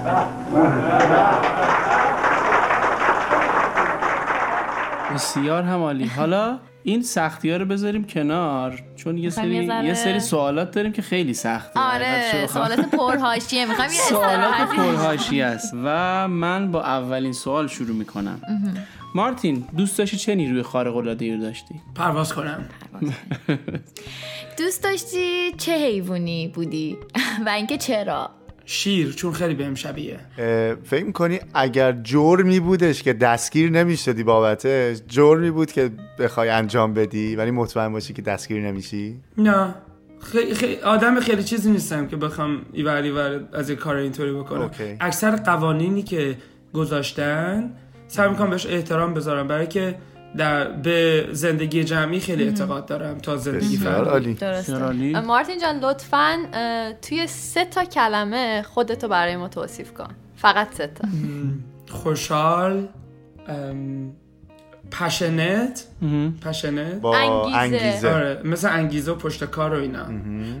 بسیار هم عالی حالا این سختی ها رو بذاریم کنار چون یه سری یه سری سوالات داریم که خیلی سخته. آره سوالات پرهاشیه. می‌خوام یه سوالات استراحتی پرهاشی است. و من با اولین سوال شروع می‌کنم. مارتین دوست داشتی چه نیروی خارق العاده ای رو داشتی؟ پرواز کنم. دوست داشتی چه حیوانی بودی؟ و اینکه چرا؟ شیر چون خیلی بهم شبیه. فکر می‌کنی اگر جرمی بودش که دستگیر نمی‌شدی بابتش جرمی بود که بخوای انجام بدی ولی مطمئن باشی که دستگیر نمیشی؟ نه. خیلی خی... آدم خیلی چیزی نیستم که بخوام اینور اونور از این کار اینطوری بکنم. okay. اکثر قوانینی که گذاشتن سعی می‌کنم بهش احترام بذارم. برای اینکه در به زندگی جمعی خیلی اعتقاد دارم تا زندگی فردی درسته. مارتین جان لطفا توی سه تا کلمه خودتو برای ما توصیف کن. فقط سه تا. خوشحال ام، patient patient با انگیزه. انگیزه آره مثل انگیزه و پشت کار و اینا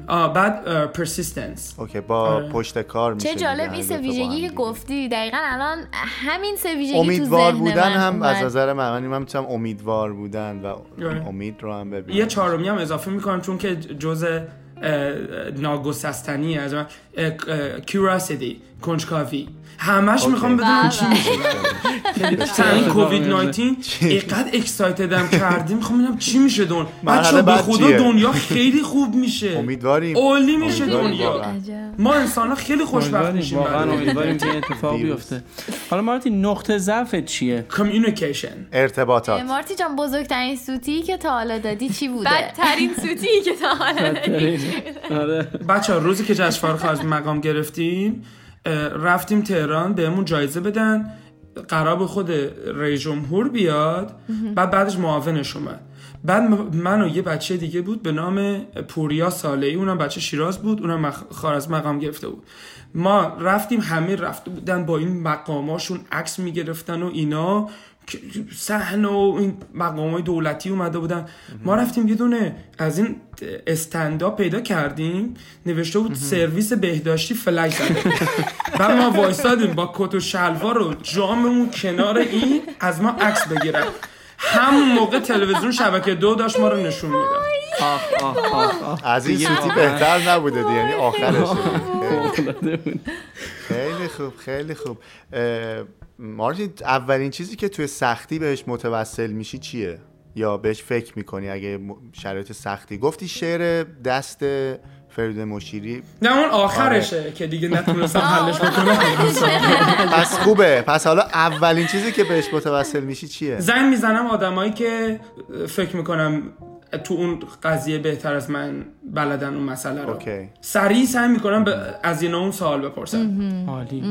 آه بعد persistence okay با آره. پشت کار میشه چه جالب این ویژگی که. گفتی دقیقا الان همین سه ویژگی تو امیدوار بودن من هم از اومد. نظر من من من می‌تونم امیدوار بودن و آره. امید رو هم ببینم یه چهارمی هم اضافه می‌کنم چون که جز ناگسستنی از من curiosity کنجکاوی همش. می‌خوام بدونم بله. چی میشه این کووید 19 اینقدر اکسایتدم کردیم. می‌خوام ببینم چی میشه دون بچه به بعد خدا؟ دنیا خیلی خوب میشه. امیدواریم. عالی میشه دنیا. ما انسان ها خیلی خوشبخت میشیم واقعا امیدواریم که اتفاق. بیفته. حالا مارتین نقطه ضعفت چیه؟ کمیونیکیشن ارتباطات. مارتی جان بزرگترین سوتی که تا حالا دادی چی بوده؟ بدترین سوتی که تا حالا دادی. آره. بچه روزی که جشن فارغ از مقام گرفتیم رفتیم تهران بهمون جایزه بدن. قرار به خود رئیس جمهور بیاد. بعد بعدش معاونش اومد. بعد من و یه بچه دیگه بود به نام پوریا سالهی اونم بچه شیراز بود. اونم مخ... خارج مقام گرفته بود. ما رفتیم همه رفته بودن با این مقاماشون عکس می‌گرفتن و اینا. صحنه و این مقام های دولتی اومده بودن. ما رفتیم یه دونه از این استندا پیدا کردیم. نوشته بود سرویس بهداشتی فلک زده. بعد ما وایسادیم با کت و شلوار و جاممون کنار این از ما عکس بگیرن. همون موقع تلویزیون شبکه دو داشت ما رو نشون می‌داد. آخ آخ آخ آخ از این سوتی بهتر نبوده دیگه یعنی آخرش. خیلی خوب. خیلی خوب مارتین اولین چیزی که توی سختی بهش متوسل میشی چیه؟ یا بهش فکر می‌کنی اگه شرایط سختی؟ گفتی شعر دست فرید مشیری. نه اون آخرشه که دیگه نتونستم حلش بکنم. پس خوبه. پس حالا اولین چیزی که بهش متوسل میشی چیه؟ زنگ می‌زنم آدمایی که فکر می‌کنم تو اون قضیه بهتر از من بلدن اون مسئله رو. اوکی. سریع سعی می‌کنم به از اینا اون سوال بپرسم. عالی.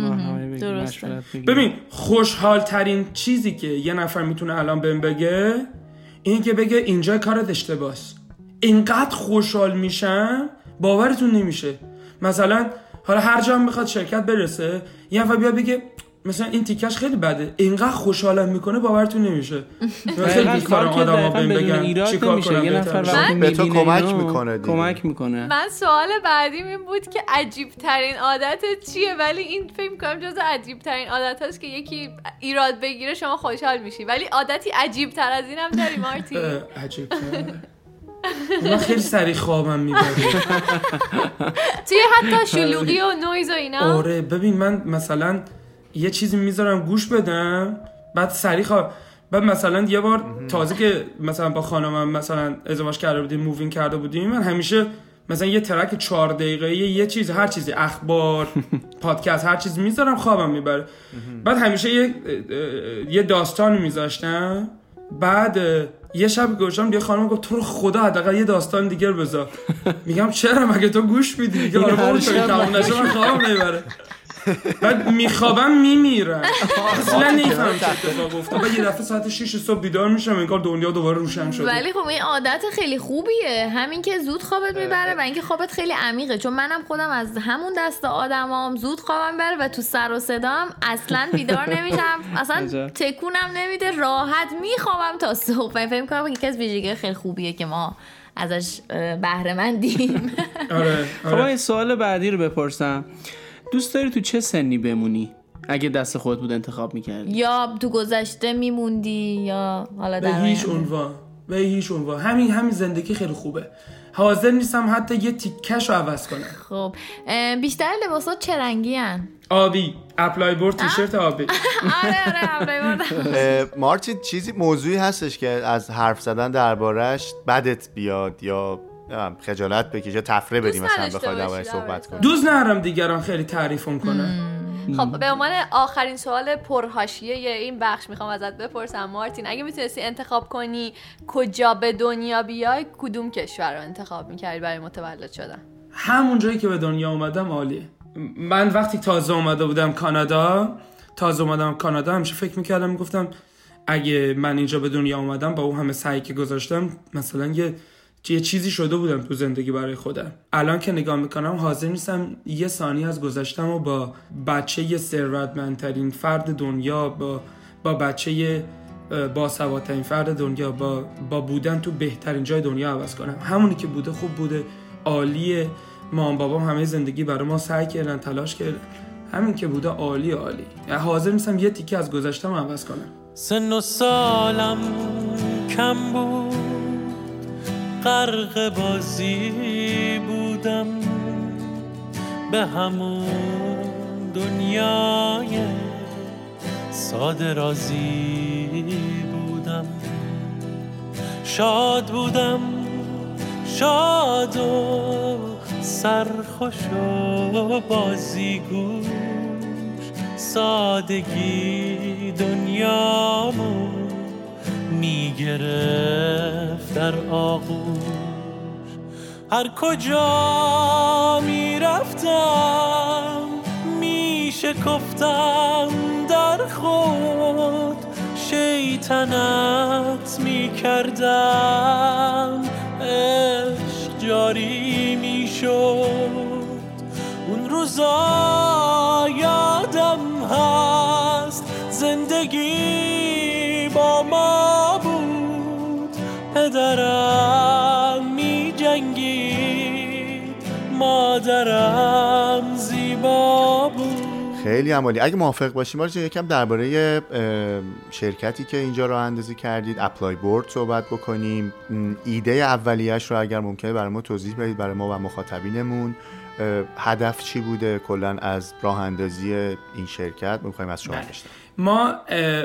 ببین خوشحال ترین چیزی که یه نفر می‌تونه الان بهم بگه این که بگه اینجا کارت اشتباس. اینقدر خوشحال میشم باورتون نمیشه. مثلا حالا هر جا هم می‌خواد شرکت برسه یه نفر بیا بگه مثلا این تیکش خیلی بده. اینقدر خوشحالم می‌کنه باورتون نمیشه. خیلی کار که آدما بهم بدون بگن ایراد چیکار نمیشه. کنم یه نفر به تو کمک می‌کنه دیگه. کمک می‌کنه. من سوال بعدیم این بود که عجیب ترین عادت چیه؟ ولی این فکر می‌کنم جز عجیب ترین عادت هست که یکی ایراد بگیره شما خوشحال میشی. ولی عادتی عجیب تر از این هم داری مارتی. عجیب من خیلی سریع خوابم می‌بره. توی حتی شلوغی و نویز و اینا. آره ببین من مثلا یه چیزی می‌ذارم گوش بدم بعد سریع خواب بعد مثلا یه بار تازه که مثلا با خانمم مثلا ازدواج کرده بودیم move in کرده بودیم من همیشه مثلا یه track چهار دقیقه یه چیز هر چیزی اخبار پادکست هر چیز می‌ذارم خوابم می‌بره. بعد همیشه یه یه داستانی میذاشتم. بعد یه شب گوشم یه خانم گفت تو رو خدا حداقل یه داستان دیگه رو بذار. میگم چرا؟ مگه تو گوش میدی؟ میگه آره تو نشه من خوابم نمی‌بره بعد میخوابم میمیرم. اصلا نمیفهم چه اتفاق افتاد بعد یه دفعه ساعت 6 صبح بیدار میشم انگار دنیا دوباره روشن شده. ولی خب این عادت خیلی خوبیه. همین که زود خوابت می‌بره و اینکه خوابت خیلی عمیقه. چون منم خودم از همون دست آدمام زود خوابم می‌بره و تو سر و صدام اصلا بیدار نمیشم. اصلا. تکونم نمیده. راحت میخوابم تا صبح. فکر کنم یکی از ویژگی خیلی خوبیه که ما ازش بهره مندیم. آره خب آره من یه سوال بعدی رو بپرسم. دوست داری تو چه سنی بمونی؟ اگه دست خودت بود انتخاب می‌کردی. یا تو گذشته میموندی یا حالا به در هیچ آینده. عنوان به هیچ عنوان. همین همین زندگی خیلی خوبه. حاضر نیستم حتی یه تیکش رو عوض کنم. خب بیشتر لباسات چه رنگی هن؟ آبی. اپلای بورد تیشرت آبی. آره آره مارتین چیزی موضوعی هستش که از حرف زدن دربارش بدت بیاد یا خجالت بکشه تفره بدی دوست مثلا بخوای درباره باشی صحبت درباره کنی. دوست نرم دیگران خیلی تعریفم کنن. خب به عنوان آخرین سوال پرهاشیه این بخش می‌خوام ازت بپرسم مارتین اگه می‌تونستی انتخاب کنی کجا به دنیا بیای کدوم کشور رو انتخاب می‌کردی برای متولد شدن؟ همون جایی که به دنیا اومدم عالیه. من وقتی تازه اومده بودم کانادا تازه اومدم کانادا همیشه فکر می‌کردم می‌گفتم اگه من اینجا به دنیا اومدم با اون همه سعی که گذاشتم مثلا یه یه چیزی شده بودم تو زندگی برای خودم. الان که نگاه می‌کنم حاضر نیستم یه ثانیه از گذشتم و با بچه ثروتمندترین فرد دنیا با با بچه باسوادترین فرد دنیا با با بودن تو بهترین جای دنیا عوض کنم. همونی که بوده خوب بوده عالیه مام بابام همه زندگی برای ما سعی کردن تلاش کردن. همین که بوده عالی عالی. یعنی حاضر نیستم یه تیکه از گذشتم عوض کنم. سن و سالم کم بود. غرق بازی بودم به همون دنیای ساده رازی بودم. شاد بودم شاد و سرخوش و بازیگوش. سادگی دنیامو می‌گرفت در آغوش. هر کجا می‌رفتم میشکفتم در خود. شیطنت می‌کردم عشق جاری می‌شد. اون روزا یادم هست زندگی پدرم می جنگید مادرم زیبا بود. خیلی عمالی. اگه موافق باشیم آرزو یکم درباره شرکتی که اینجا راه اندازی کردید اپلای بورد صحبت بکنیم. ایده اولیش رو اگر ممکنه برای ما توضیح بدید برای ما و مخاطبینمون. هدف چی بوده؟ کلا از راه اندازی این شرکت؟ می‌خوایم از شما بله. بشنویم. ما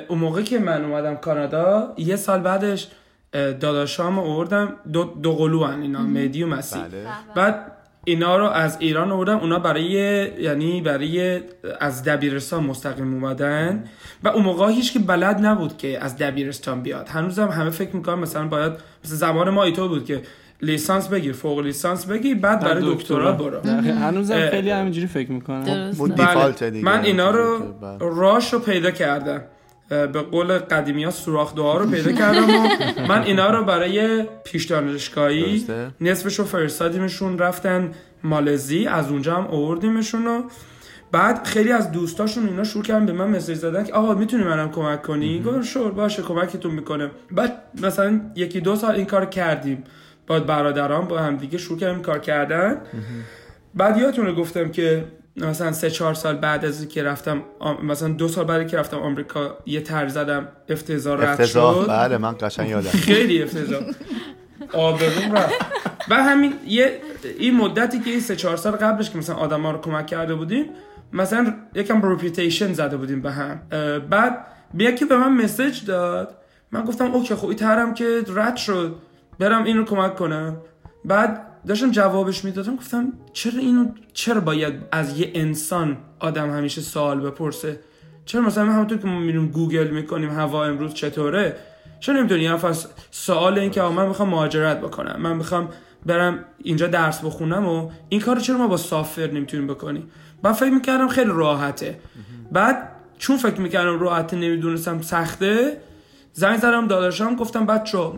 اون موقع که من اومدم کانادا یه سال بعدش داداشام آوردم. دو, دو قلو هن اینا مهدی و مسیح. بله. بعد اینا رو از ایران آوردم. اونا برای یعنی برای از دبیرستان مستقیم اومدن. و اون موقع هیچ که بلد نبود که از دبیرستان بیاد. هنوزم همه فکر می‌کنم مثلا باید مثل زمان ما ایطور بود که لیسانس بگیر فوق لیسانس بگیر بعد برای دکترا برو. هنوزم خیلی همینجوری فکر. اون بله. دیفالت دیگه. من اینا رو بله. راش رو پیدا کردم. به قول قدیمی ها سوراخ دعا رو پیدا کردم و من اینا رو برای پیش دانشگاهی. نصفش رو فرستادیمشون رفتن مالزی از اونجا هم آوردیمشون و بعد خیلی از دوستاشون اینا شروع کردن به من مسیج زدن که آقا می‌تونی منم کمک کنی؟ گفتم شور باشه کمکتون می‌کنم بعد مثلا یکی دو سال این کار کردیم. با برادران با هم دیگه شروع کردیم کار کردن. بعد یادتونه گفتم که مثلا سه چهار سال بعد از که رفتم آم- مثلا دو سال بعد که رفتم آمریکا یه تر زدم افتضاح رد شد. بله من قشنگ یادم. خیلی افتضاح. آبروم رفت. و همین یه این مدتی که این سه چهار سال قبلش که مثلا آدما رو کمک کرده بودیم مثلا یکم رپیتیشن زده بودیم به هم. بعد بیا که به من مسج داد. من گفتم okay خب این ترم که رد شد برم اینو کمک کنم. بعد داشتم جوابش می‌دادم گفتم چرا اینو چرا باید از یه انسان آدم همیشه سوال بپرسه؟ چرا مثلا همونطور که ما میریم گوگل می‌کنیم هوا امروز چطوره؟ چرا نمی‌تونی یه نفر سوال این که من می‌خوام مهاجرت بکنم من می‌خوام برم اینجا درس بخونم و این کار چرا ما با software نمی‌تونیم بکنیم؟ من فکر می‌کردم خیلی راحته. بعد چون فکر می‌کردم راحته نمی‌دونستم سخته زنگ زدم داداشم گفتم بچه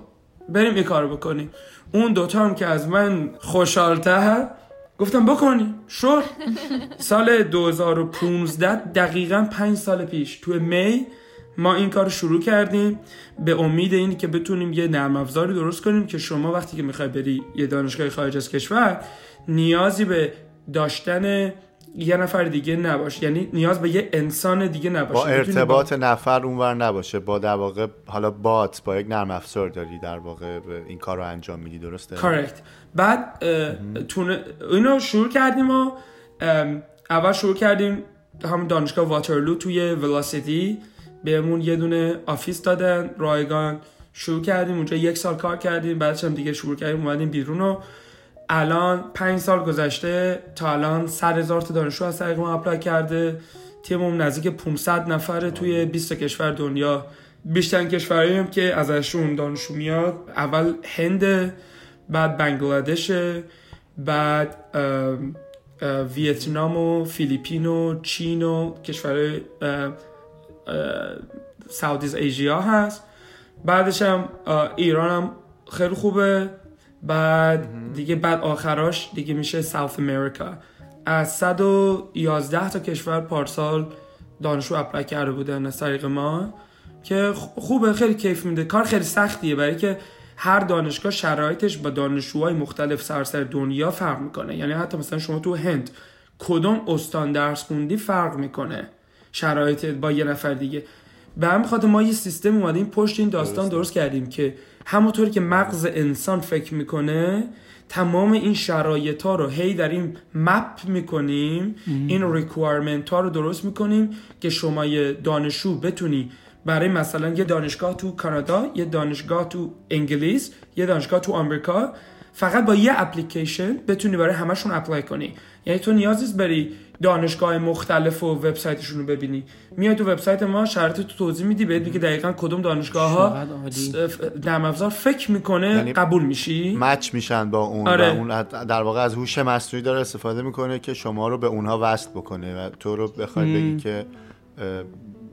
بریم این کارو بکنیم. اون دوتا هم که از من خوشحالتر گفتم بکنی. شور. سال 2015 دقیقا پنج سال پیش تو می ما این کار رو شروع کردیم. به امید این که بتونیم یه نرم افزاری درست کنیم که شما وقتی که می‌خوای بری یه دانشگاه خارج از کشور نیازی به داشتن یه نفر دیگه نباشه. یعنی نیاز به یه انسان دیگه نباشه. با ارتباط نفر اونور نباشه. با در واقع حالا بات با یک نرم افزار داری در واقع این کار رو انجام میدی درسته؟ correct بعد تونه اینو شروع کردیم و اول شروع کردیم هم دانشگاه واترلو توی Velocity بهمون یه دونه office دادن رایگان. شروع کردیم اونجا یک سال کار کردیم بعدش هم دیگه شروع کردیم اومدیم بیرون و الان پنج سال گذشته تا الان 100 هزار تا دانشجو از طریق ما اپلای کرده. تیممون نزدیک 500 نفره توی 20 تا کشور دنیا. بیشترین کشورهایی هم که ازشون دانشجو میاد اول هند بعد بنگلادش بعد ویتنام و فیلیپین و چین و کشور ساودیز ایژیا هست. بعدش هم ایران هم خیلی خوبه. بعد دیگه بعد آخراش دیگه میشه ساوت امریکا. از 111 تا کشور پارسال دانشجو اپلای کرده بودن از طریق ما که خوبه خیلی کیف میده. کار خیلی سختیه برای که هر دانشگاه شرایطش با دانشجوهای مختلف سراسر دنیا فرق می‌کنه. یعنی حتی مثلا شما تو هند کدوم استان درس خوندی فرق می‌کنه؟ شرایط با یه نفر دیگه. به همین خاطر ما یه سیستم اومدیم پشت این داستان درست کردیم که همونطوری که مغز انسان فکر می‌کنه تمام این شرایط ها رو هی در این map می‌کنیم این requirement ها رو درست می‌کنیم که شما یه دانشجو بتونی. برای مثلا یه دانشگاه تو کانادا یه دانشگاه تو انگلیس یه دانشگاه تو آمریکا فقط با یه اپلیکیشن بتونی برای همشون apply کنی. یعنی تو نیاز نیست بری دانشگاه مختلف و وبسایتشون رو ببینی. میای تو وبسایت ما شرط تو توضیح میدی بهت میگه دقیقا کدوم دانشگاه ها. نرم افزار فکر می‌کنه یعنی قبول میشی؟ مچ میشن با اون آره. و اون در واقع از هوش مصنوعی داره استفاده می‌کنه که شما رو به اونها وصل بکنه و تو رو بخوای بگی که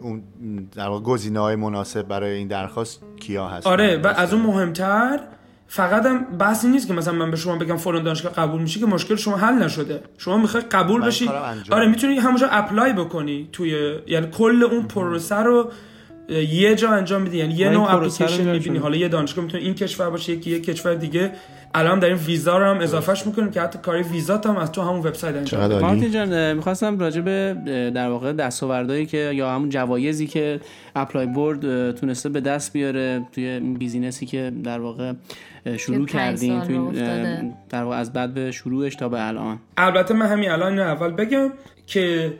اون در واقع گزینه های مناسب برای این درخواست کیا هست آره و از اون مهمتر فقط هم بحثی نیست که مثلا من به شما بگم فلان دانشگاه قبول میشه که مشکل شما حل نشده. شما می‌خوای قبول بشی. آره می‌تونی همونجا اپلای بکنی توی یعنی کل اون پروسه رو یه جا انجام میدی. یعنی یه نوع اپلیکیشن می‌بینی. حالا یه دانشگاه می‌تونه این کشور باشه یکی یه کشور دیگه. الان داریم ویزا رو هم اضافهش می‌کنیم که حتی کاری ویزات هم از تو همون وبسایت انجام. مارتین جان می‌خواستم راجع به در واقع دستاوردهایی که یا همون جوایزی که ApplyBoard تونسته به دست بیاره توی این business ی که در واقع شروع کردین توی در واقع از بعد به شروعش تا به الان. البته من همین الان اول بگم که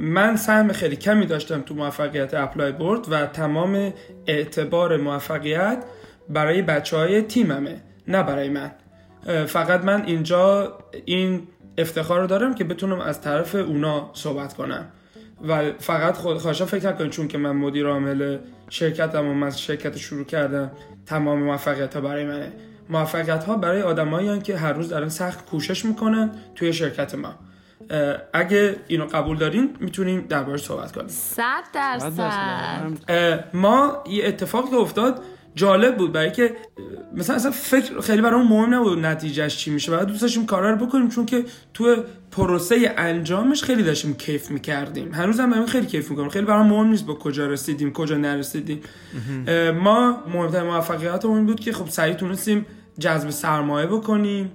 من سهم خیلی کمی داشتم تو موفقیت ApplyBoard و تمام اعتبار موفقیت برای بچه های تیممه. نه برای من. فقط من اینجا این افتخار رو دارم که بتونم از طرف اونا صحبت کنم. و فقط خود خواهشان فکر نکنید چون که من مدیر عامل شرکتم و من شرکت شروع کردم تمام موفقیت ها برای منه. موفقیت ها برای آدمایی که هر روز دارن سخت کوشش می‌کنن توی شرکت ما. اگه اینو قبول دارین می‌تونیم دربارش صحبت کنیم صد درصد. ما یه اتفاقی که افتاد جالب بود برای که مثلا اصلا فکر خیلی برام مهم نبود نتیجهش چی میشه. بعد دوست داشتیم کارا رو بکنیم چون که تو پروسه انجامش خیلی داشتیم کیف می‌کردیم. هنوز هم برام خیلی کیف می‌کنم خیلی برام مهم نیست با کجا رسیدیم کجا نرسیدیم. ما مهمترین موفقیتمون بود که خب سریع تونستیم جذب سرمایه بکنیم.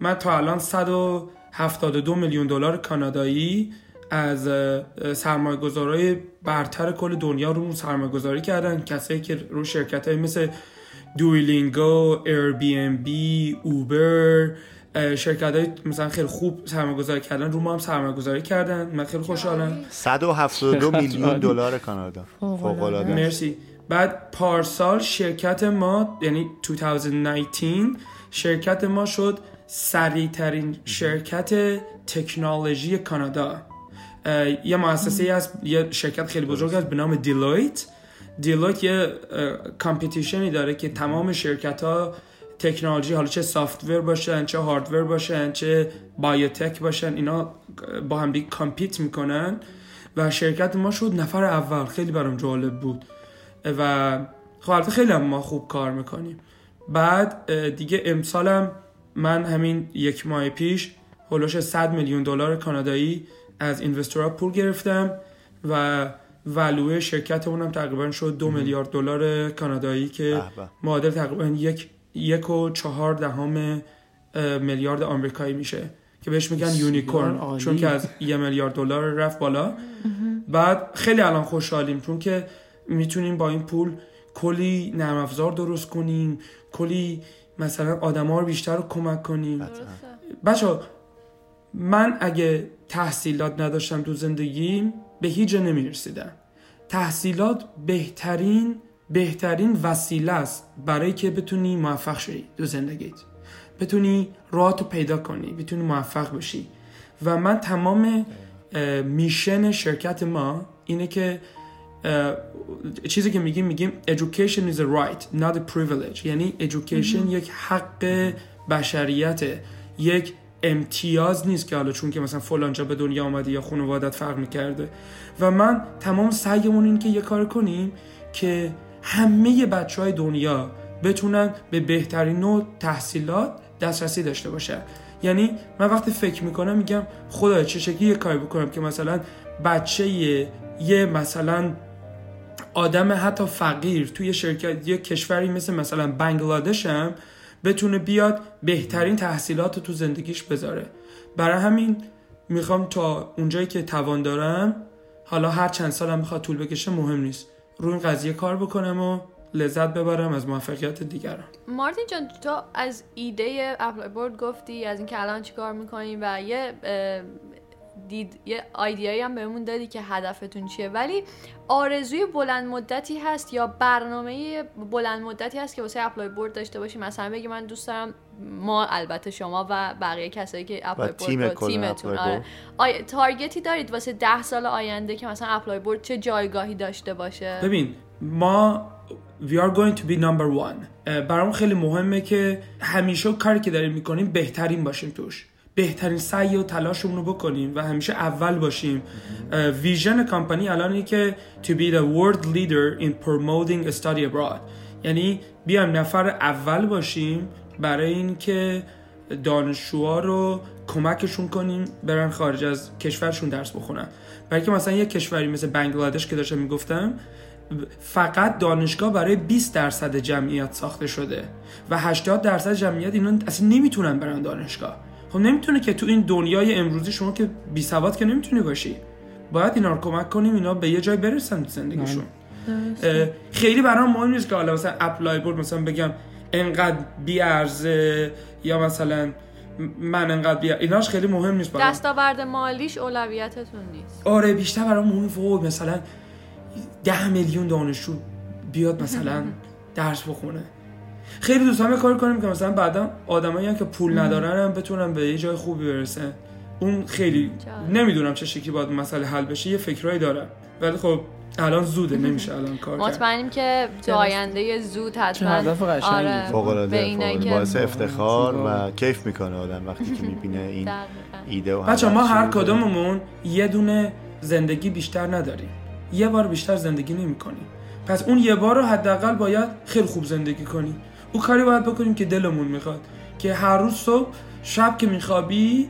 من تا الان 172 میلیون دلار کانادایی از سرمایه برتر کل دنیا رو سرمایه گذاری کردن. کسایی که رو شرکت های مثل دویلینگو، ایر بی ام بی، اوبر شرکت های مثلا خیلی خوب سرمایه گذاری کردن رو ما هم سرمایه گذاری کردن. من خیلی خوشحالم. 172 چقدر میلیون. دلار کانادا. فوق العاده مرسی. بعد پارسال شرکت ما یعنی 2019 شرکت ما شد سریع ترین شرکت تکنولوژی کانادا. یه مؤسسه هست یه شرکت خیلی بزرگ هست به نام Deloitte Deloitte یه competition ی داره که تمام شرکت ها تکنولوژی حالا چه سافتور باشن چه هاردور باشن چه بایوتک باشن اینا با هم دیگه کامپیت می‌کنن. و شرکت ما شد نفر اول. خیلی برام جالب بود. و خب البته خیلی هم ما خوب کار می‌کنیم. بعد دیگه امسالم من همین یک ماه پیش هلوش 100 میلیون دلار کانادایی از اینوستورها پول گرفتم و ولوی شرکتمون هم تقریبا شد دو میلیارد دلار کانادایی که. معادل تقریبا یک یک و چهار دهم میلیارد آمریکایی میشه که بهش میگن یونیکورن. چون که از یه میلیارد دلار رفت بالا. بعد خیلی الان خوشحالیم چون که می‌تونیم با این پول کلی نرم افزار درست کنیم کلی مثلا آدما رو بیشتر رو کمک کنیم. بچه من اگه تحصیلات نداشتم تو زندگیم به هیچ جا نمی‌رسیدم. تحصیلات بهترین بهترین وسیله است برای که بتونی موفق شی تو زندگیت. بتونی راهتو پیدا کنی بتونی موفق بشی. و من تمام میشن شرکت ما اینه که چیزی که میگیم میگیم education is a right not a privilege. یعنی education یک حق بشریته یک امتیاز نیست که حالا چون که مثلا فلان جا به دنیا آمدی یا خانوادت فرق می‌کرده. و من تمام سعیمون این که یه کار کنیم که همه بچه های دنیا بتونن به بهترین نوع تحصیلات دسترسی داشته باشن یعنی من وقتی فکر می‌کنم میگم خدای چه شکلی یه کاری بکنم که مثلا بچه یه, یه مثلا آدم حتی فقیر توی شرکت یه کشوری مثل مثلا بنگلادش هم بتونه بیاد بهترین تحصیلات رو تو زندگیش بذاره. برای همین می‌خوام تا اونجایی که توان دارم حالا هر چند سالم می‌خواد طول بکشه مهم نیست. روی این قضیه کار بکنم و لذت ببرم از موفقیت دیگران. مارتین جان تو از ایده ApplyBoard گفتی از اینکه الان چیکار می‌کنیم و یه دید یه idea یی هم بهمون دادی که هدفتون چیه. ولی آرزوی بلند مدتی هست یا برنامه بلند مدتی هست که واسه ApplyBoard داشته باشی مثلا بگی من دوست دارم ما البته شما و بقیه کسایی که ApplyBoard تیمتون. Apply آره. آیا target ی دارید واسه ده سال آینده که مثلا ApplyBoard چه جایگاهی داشته باشه؟ ببین ما we are going to be number one. برام خیلی مهمه که همیشه کاری که داریم می‌کنیم بهترین باشیم توش. بهترین سعی و تلاشمون رو بکنیم و همیشه اول باشیم. vision company الان اینه که to be the world leader in promoting study abroad. یعنی بیایم نفر اول باشیم برای اینکه دانشجوها رو کمکشون کنیم برن خارج از کشورشون درس بخونن. برای که مثلا یه کشوری مثل بنگلادش که داشتم می‌گفتم فقط دانشگاه برای 20 درصد جمعیت ساخته شده و 80 درصد جمعیت اینا اصلا نمی‌تونن برن دانشگاه. خب نمی‌تونه که تو این دنیای امروزی شما که بی سواد که نمی‌تونی باشی. باید اینا رو کمک کنیم اینا به یه جای برسن تو زندگیشون خیلی برام مهم نیست که حالا مثلا اپلای بورد مثلا بگم انقدر بی ارزه یا مثلا من انقدر بی ایناش خیلی مهم نیست برام. دستاورد مالیش اولویتتون نیست. آره بیشتر برام مهم وای مثلا ده میلیون دانشجو بیاد مثلا درس بخونه. خیلی دوست دارم یه کار کنیم که مثلا بعدا آدمایی که پول ندارن هم بتونن به یه جای خوبی برسن. اون خیلی نمی‌دونم چه شکلی باید مسئله حل بشه یه فکرایی دارم. ولی خب الان زوده نمیشه الان کار کرد. مطمئنیم که تو آینده زود حتما. هدف قشنگی. آره فوق به العاده. باعث افتخار و کیف می‌کنه آدم وقتی که می‌بینه این دقیقاً. ایده و بچه ما هر. کدوممون یه دونه زندگی بیشتر نداریم. یه بار بیشتر زندگی نمی کنیم پس اون یه بار رو حداقل باید خیلی خوب زندگی کنیم. اون کاری باید بکنیم که دلمون می‌خواد. که هر روز صبح شب که میخوابی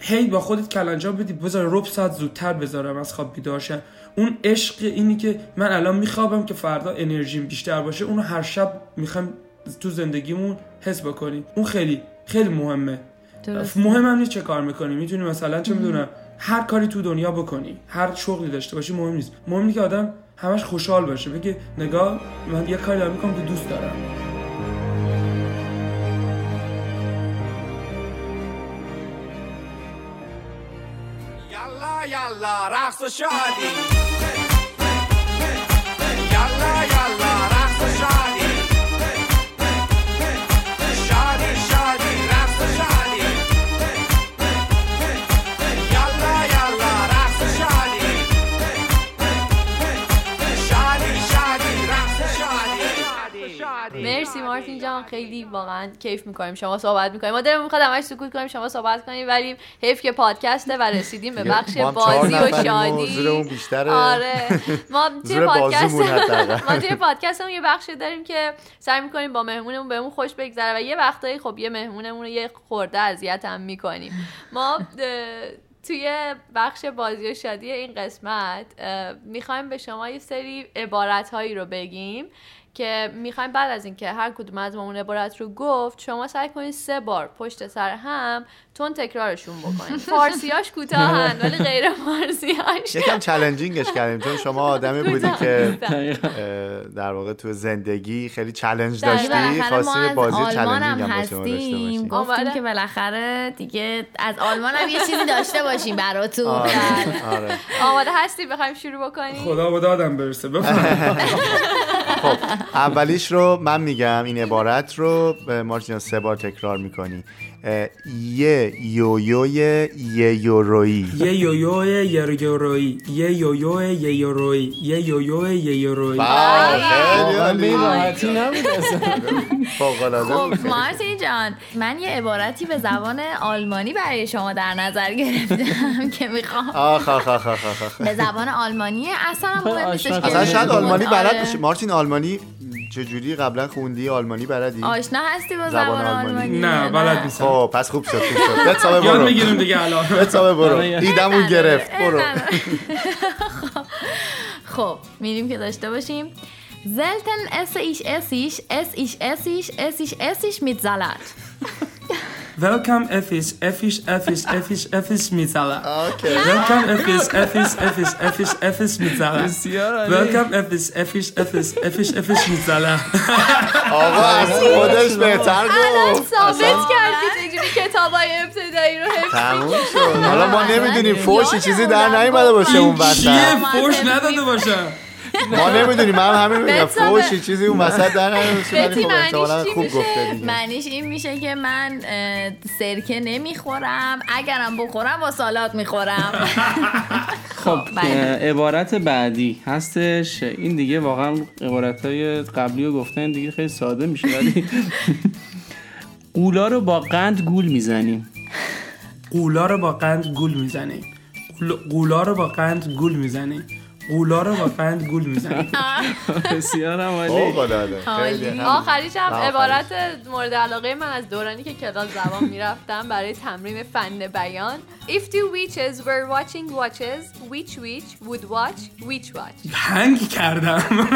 هی با خودت کلنجا بدی. بذار رب ساعت زودتر بذارم از خواب بیدار شم. اون عشق اینی که من الان میخوابم که فردا انرژیم بیشتر باشه اونو هر شب می‌خوام تو زندگیمون حس بکنیم. اون خیلی خیلی مهمه. درسته. مهم هم نیست چه کار می‌کنی. می‌تونی مثلا چه می‌دونم هر کاری تو دنیا بکنی. هر شغلی داشته باشی مهم نیست. مهم اینه که آدم همش خوشحال باشه. بگه نگاه من یه کاری دارم می‌کنم که دوست دارم. یالا رقص شادی. مرسی مارتین جان. خیلی واقعا کیف می‌کنیم شما صحبت می‌کنیم. ما دلمون می‌خواد همش سکوت کنیم شما صحبت کنیم ولی حیف که پادکسته و رسیدیم به بخش بازی و شادی. آره. ما توی پادکست. ما توی پادکستمون یه بخشی داریم که سعی می‌کنیم با مهمونمون بهمون خوش بگذره و یه وقتایی خب یه مهمونمون رو یه خورده اذیت هم می‌کنیم. ما توی بخش بازی و شادی این قسمت می‌خوایم به شما یه سری عبارت هایی رو بگیم که می‌خوایم بعد از اینکه هر کدوم از ما اون عبارت رو گفت شما سعی کنید سه بار پشت سر هم تون تکرارشون بکنید. فارسیاش کوتاهن ولی غیر فارسیاش یکم چالنجینگش کردیم چون شما آدمی بودی. که در واقع تو زندگی خیلی چالش دقیقاً. داشتی از بازی چالنجینگ هم هستیم. گفتیم که بالاخره دیگه از آلمان هم یه چیزی داشته باشیم براتون. آره آره. آماده هستی؟ بخوایم شروع بکنیم. خدا به دادم برسه. بفرمایید. خب اولیش رو من میگم این عبارت رو به مارتین سه بار تکرار می‌کنی. یه یویوی یه یورویی یه یویو یه یورویی یه یویو یه یورویی یه یویو یه یورویی اصلا. فوق‌العاده بود. خب مارتین جان من یه عبارتی به زبان آلمانی برای شما در نظر گرفتم که می‌خوام. به زبان آلمانی اصلا هم مهم نیستش اصلا شاید. آلمانی آره. بلد باشی مارتین آلمانی چجوری قبلا خوندی آلمانی بلدی؟ آشنا هستی با زبان زبان آلمانی؟ آلمانی؟ نه بلد نیستم. خب پس خوب شد خوب شد. بتسابه یاد برو. می‌گیریم دیگه الان. بتسابه برو. ایدمون گرفت. برو. خب میریم که داشته باشیم. زلتن esse ich essig, ess ich essig, ess ich essig mit Salat. Welcome Effis, Effis, Effis, Effis, Effis mit Salat. اوکی Welcome Effis, Effis, Effis, Effis, Effis mit Salat. بسیار عالی. Welcome Effis, Effis, Effis, Effis, Effis mit Salat. آقا از خودش بهتر الان گفت ثابت کرد که چجوری کتاب های ابتدایی رو حفظ تموم شد حالا ما نمی‌دونیم فوشی چیزی در نیومده باشه اون چیه وسط فوش نداده باشم ما نمی‌دونیم من همین میگم. فوشی چیزی اون وسط در خب خوب؟ گفته معنیش این میشه که من سرکه نمی‌خورم. اگرم بخورم با سالات می‌خورم. خب بله. عبارت بعدی هستش. این دیگه واقعا عبارت های قبلی رو گفتن دیگه خیلی ساده میشه ولی قولا رو با قند گول می‌زنیم. قولا رو با قند گول می‌زنیم. قول- قولا رو با قند گول می‌زنیم. قولا رو با قند گول می‌زنیم بسیار عالی. آخریش هم عبارت مورد علاقه من از دورانی که کلاس زبان می‌رفتم برای تمرین فن بیان. If two witches were watching watches which witch would watch which watch? هنگ کردم.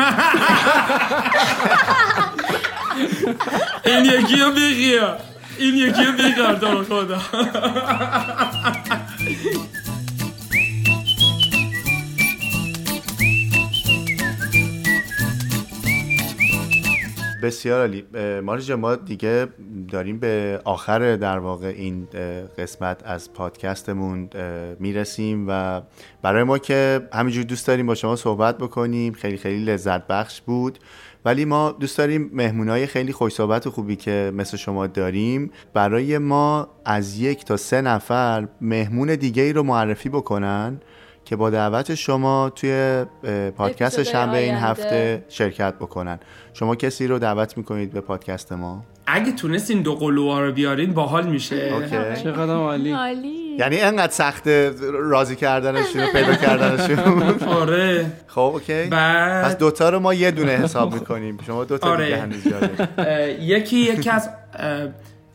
این یکی رو بگیر این یکی رو بگیر خدا. بسیار عالی. ماری ما دیگه داریم به آخر در واقع این قسمت از پادکستمون می‌رسیم و برای ما که همینجور دوست داریم با شما صحبت بکنیم خیلی خیلی لذت بخش بود. ولی ما دوست داریم مهمونای خیلی خوش صحبت و خوبی که مثل شما داریم برای ما از یک تا سه نفر مهمون دیگه ای رو معرفی بکنن. که با دعوت شما توی پادکست شنبه این. هفته شرکت بکنن. شما کسی رو دعوت می‌کنید به پادکست ما؟ اگه تونستین دو قلوها رو بیارین باحال میشه. اوکی. چقدر عالی. یعنی انقدر سخته راضی کردنشون و پیدا کردنشون؟ آره. خب اوکی. بعد پس دوتا رو ما یه دونه حساب می‌کنیم. شما دوتا آره. دیگه هنوز یکی یکی از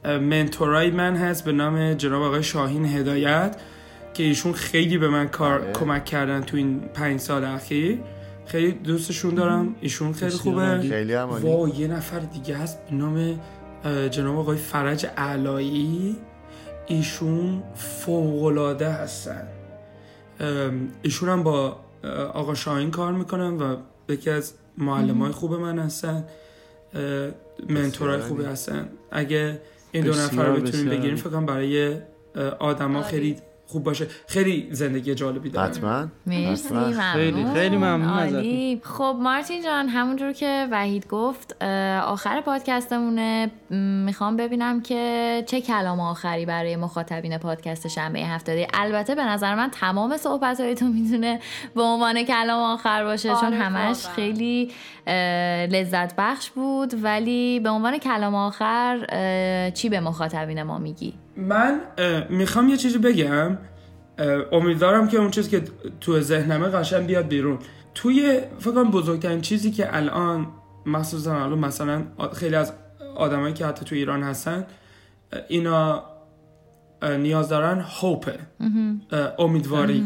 mentor ای من هست به نام جناب آقای شاهین هدایت. که ایشون خیلی به من کار بله. کمک کردن تو این پنج سال اخیر خیلی دوستشون دارم ایشون خیلی خوبه. خیلی. وا یه نفر دیگه هست به نام جناب آقای فرج علایی ایشون فوقلاده هستن ایشون هم با آقا شاهین کار می‌کنن و یکی از معلم های خوب من هستن منتورای خوبی. هستن اگه این دو نفر رو بتونیم بگیریم. فکر کنم برای آدما خیلی خوب باشه خیلی زندگی جالبی داره حتما مرسی حتما. ممنون خیلی- خیلی ممنون. خب مارتین جان همونجور که وحید گفت آخر پادکستمونه می‌خوام ببینم که چه کلام آخری برای مخاطبین پادکست شنبه هفته داری. البته به نظر من تمام صحبت تو می‌تونه به عنوان کلام آخر باشه چون آره، همش واقعا. خیلی لذت بخش بود ولی به عنوان کلام آخر چی به مخاطبین ما میگی من می‌خوام یه چیزی بگم. امیدوارم که اون چیزی که تو ذهنمه قشنگ بیاد بیرون. توی فکر کنم بزرگترین چیزی که الان مخصوصا الان مثلا خیلی از آدمایی که حتی تو ایران هستن اینا نیاز دارن هوپه امیدواری.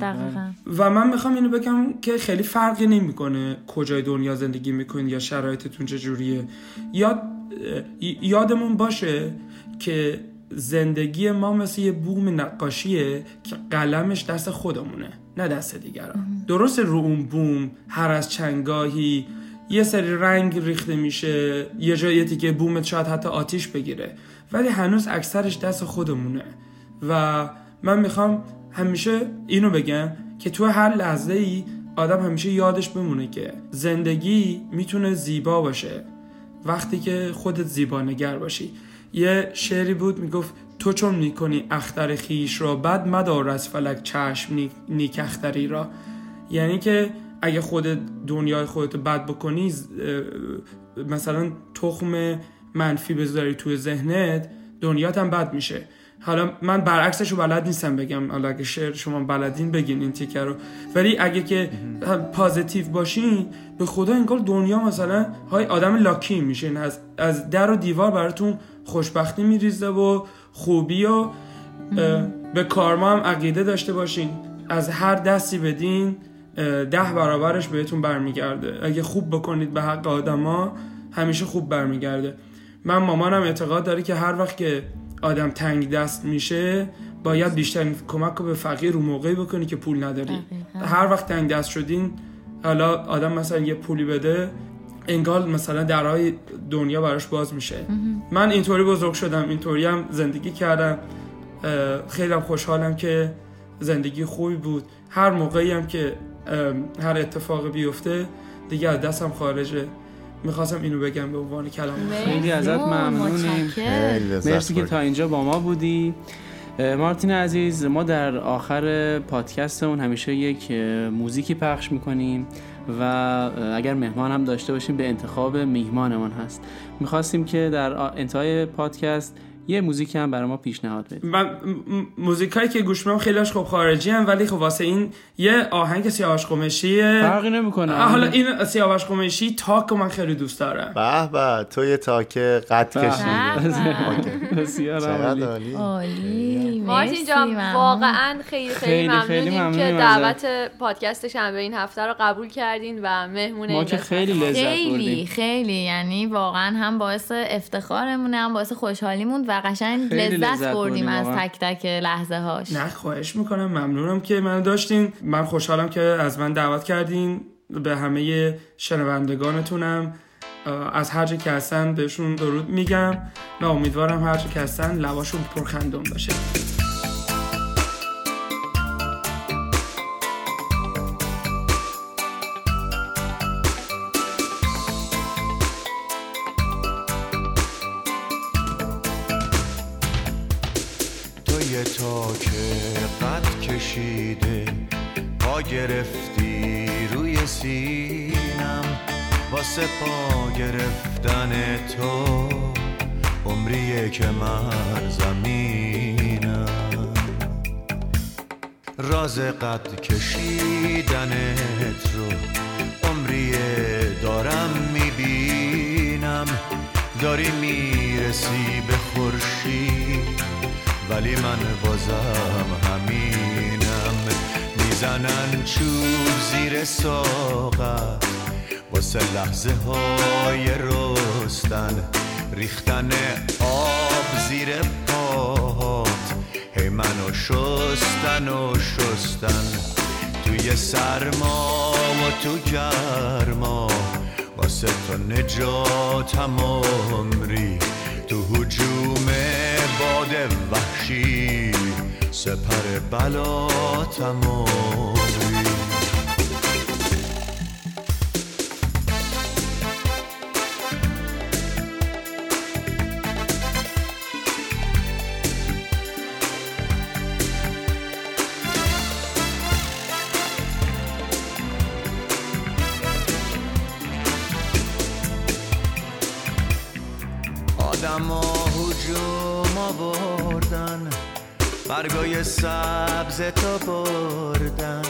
دقیقا و من می‌خوام اینو بگم که خیلی فرقی نمی‌کنه کجای دنیا زندگی می‌کنید یا شرایطتون چجوریه. یاد یادمون باشه که زندگی ما مثل یه بوم نقاشیه که قلمش دست خودمونه نه دست دیگران. درست رو اون بوم هر از چنگاهی یه سری رنگ ریخته میشه یه جای یه تیکه بومت شاید حتی آتیش بگیره ولی هنوز اکثرش دست خودمونه. و من می‌خوام همیشه اینو بگم که تو هر لحظه ای آدم همیشه یادش بمونه که زندگی می‌تونه زیبا باشه وقتی که خودت زیبا نگر باشی. یه شعری بود می‌گفت تو چون می‌کنی اختر خیش را بد مدار از فلک چشم نیک, اختری را. یعنی که اگه خودت دنیای خودت بد بکنی مثلا تخم منفی بذاری توی ذهنت دنیات هم بد میشه. حالا من برعکسش رو بلد نیستم بگم حالا اگه شعر شما بلدین بگین این تیکه رو. ولی اگه که پازیتیو باشین به خدا انگار دنیا مثلا های آدم لاکی میشین. از, از در و دیوار براتون خوشبختی میریزه و خوبی و به کارما هم عقیده داشته باشین. از هر دستی بدین ده برابرش بهتون برمیگرده. اگه خوب بکنید به حق آدما همیشه خوب برمیگرده. من مامانم اعتقاد داره که هر وقت که آدم تنگ دست میشه باید بیشترین کمک رو به فقیر رو موقعی بکنی که پول نداری. هر وقت تنگ دست شدین حالا آدم مثلا یه پولی بده انگار مثلا درهای دنیا براش باز میشه. من اینطوری بزرگ شدم اینطوری هم زندگی کردم. خیلی هم خوشحالم که زندگی خوبی بود. هر موقعی هم که هر اتفاقی بیفته دیگه از دستم خارجه. می‌خواستم اینو بگم به عنوان کلام خیلی ازت ممنونیم. مرسی که. تا اینجا با ما بودی. مارتین عزیز ما در آخر پادکستمون همیشه یک موزیکی پخش می‌کنیم. و اگر مهمان هم داشته باشیم به انتخاب میهمانمان هست. می‌خواستیم که در انتهای پادکست یه موزیک هم برای ما پیشنهاد بدی من موزیکایی که گوش میدم خیلیش خب خارجی هم ولی خب واسه این یه آهنگ سیاوش قمشیه فرقی نمی‌کنه. حالا این سیاوش قمشی تاک من خیلی دوست دارم. به به تو یه تاک قد کشیدی بسیار عالی. عالی. مارتین جان. واقعا خیلی خیلی, ممنونیم که دعوت پادکست شنبه این هفته رو قبول کردین و مهمون ما که خیلی. لذت خیلی بردیم. خیلی. یعنی واقعا هم باعث افتخارمونه هم باعث خوشحالیمون و قشنگ لذت, لذت بردیم از. تک تک لحظه هاش نه خواهش می‌کنم. ممنونم که من داشتین. من خوشحالم که از من دعوت کردین. به همه شنوندگانتونم. از هر جا که هستن بهشون درود میگم و امیدوارم هر جا که هستن لباشون پرخندون باشه. گرفتی روی سینم واسه پا گرفتن تو عمریه که من زمینم. راز قد کشیدنت رو عمریه دارم می‌بینم. داری می‌رسی به خورشید ولی من بازم همینم می‌زنن چوب زیر ساقت واسه لحظه های رستن ریختن آب زیر پاهات. هی منو شستن و شستن توی سرما و تو گرما. واسه تو نجاتم عمری. تو حجوم باد وحشی سپر بلاتم عمری سبز تا بردن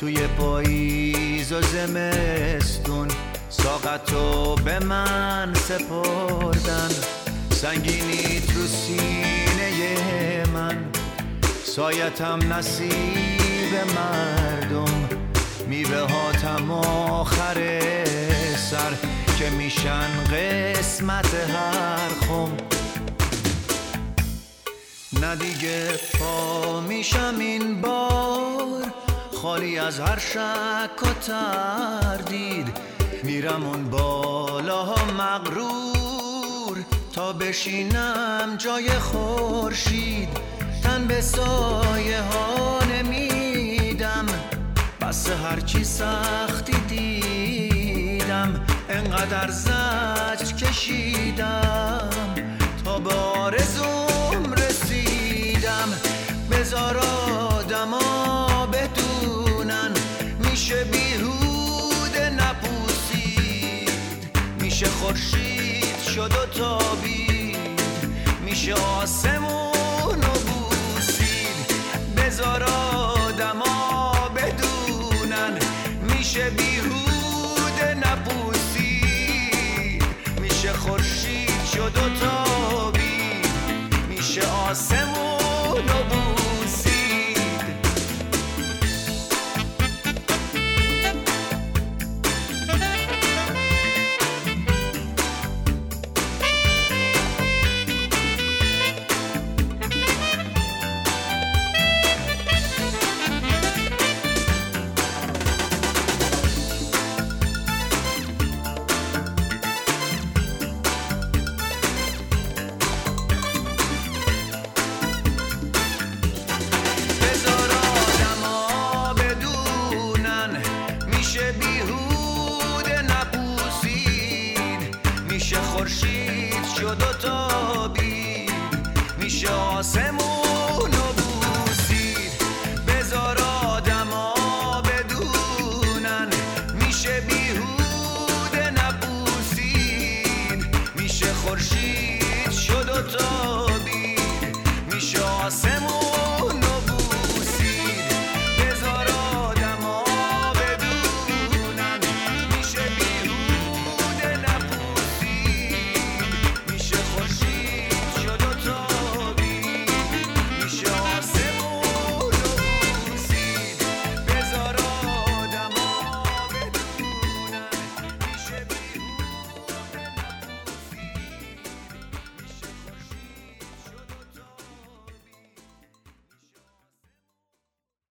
توی پاییز و زمستون ساقتو به من سپردن. سنگینیت رو سینه من سایتم نصیب مردم. میوه هاتم آخر سر که میشن قسمت هر خم. نه دیگه پا میشم این بار. خالی از هر شک و تردید میرم اون بالاها مغرور. تا بشینم جای خورشید تن به سایه ها نمیدم. بسه هرچی سختی دیدم انقدر زج کشیدم. آسمون و بوسید. بدونن میشه بیهوده نپوسید میشه خورشید شد و آسمون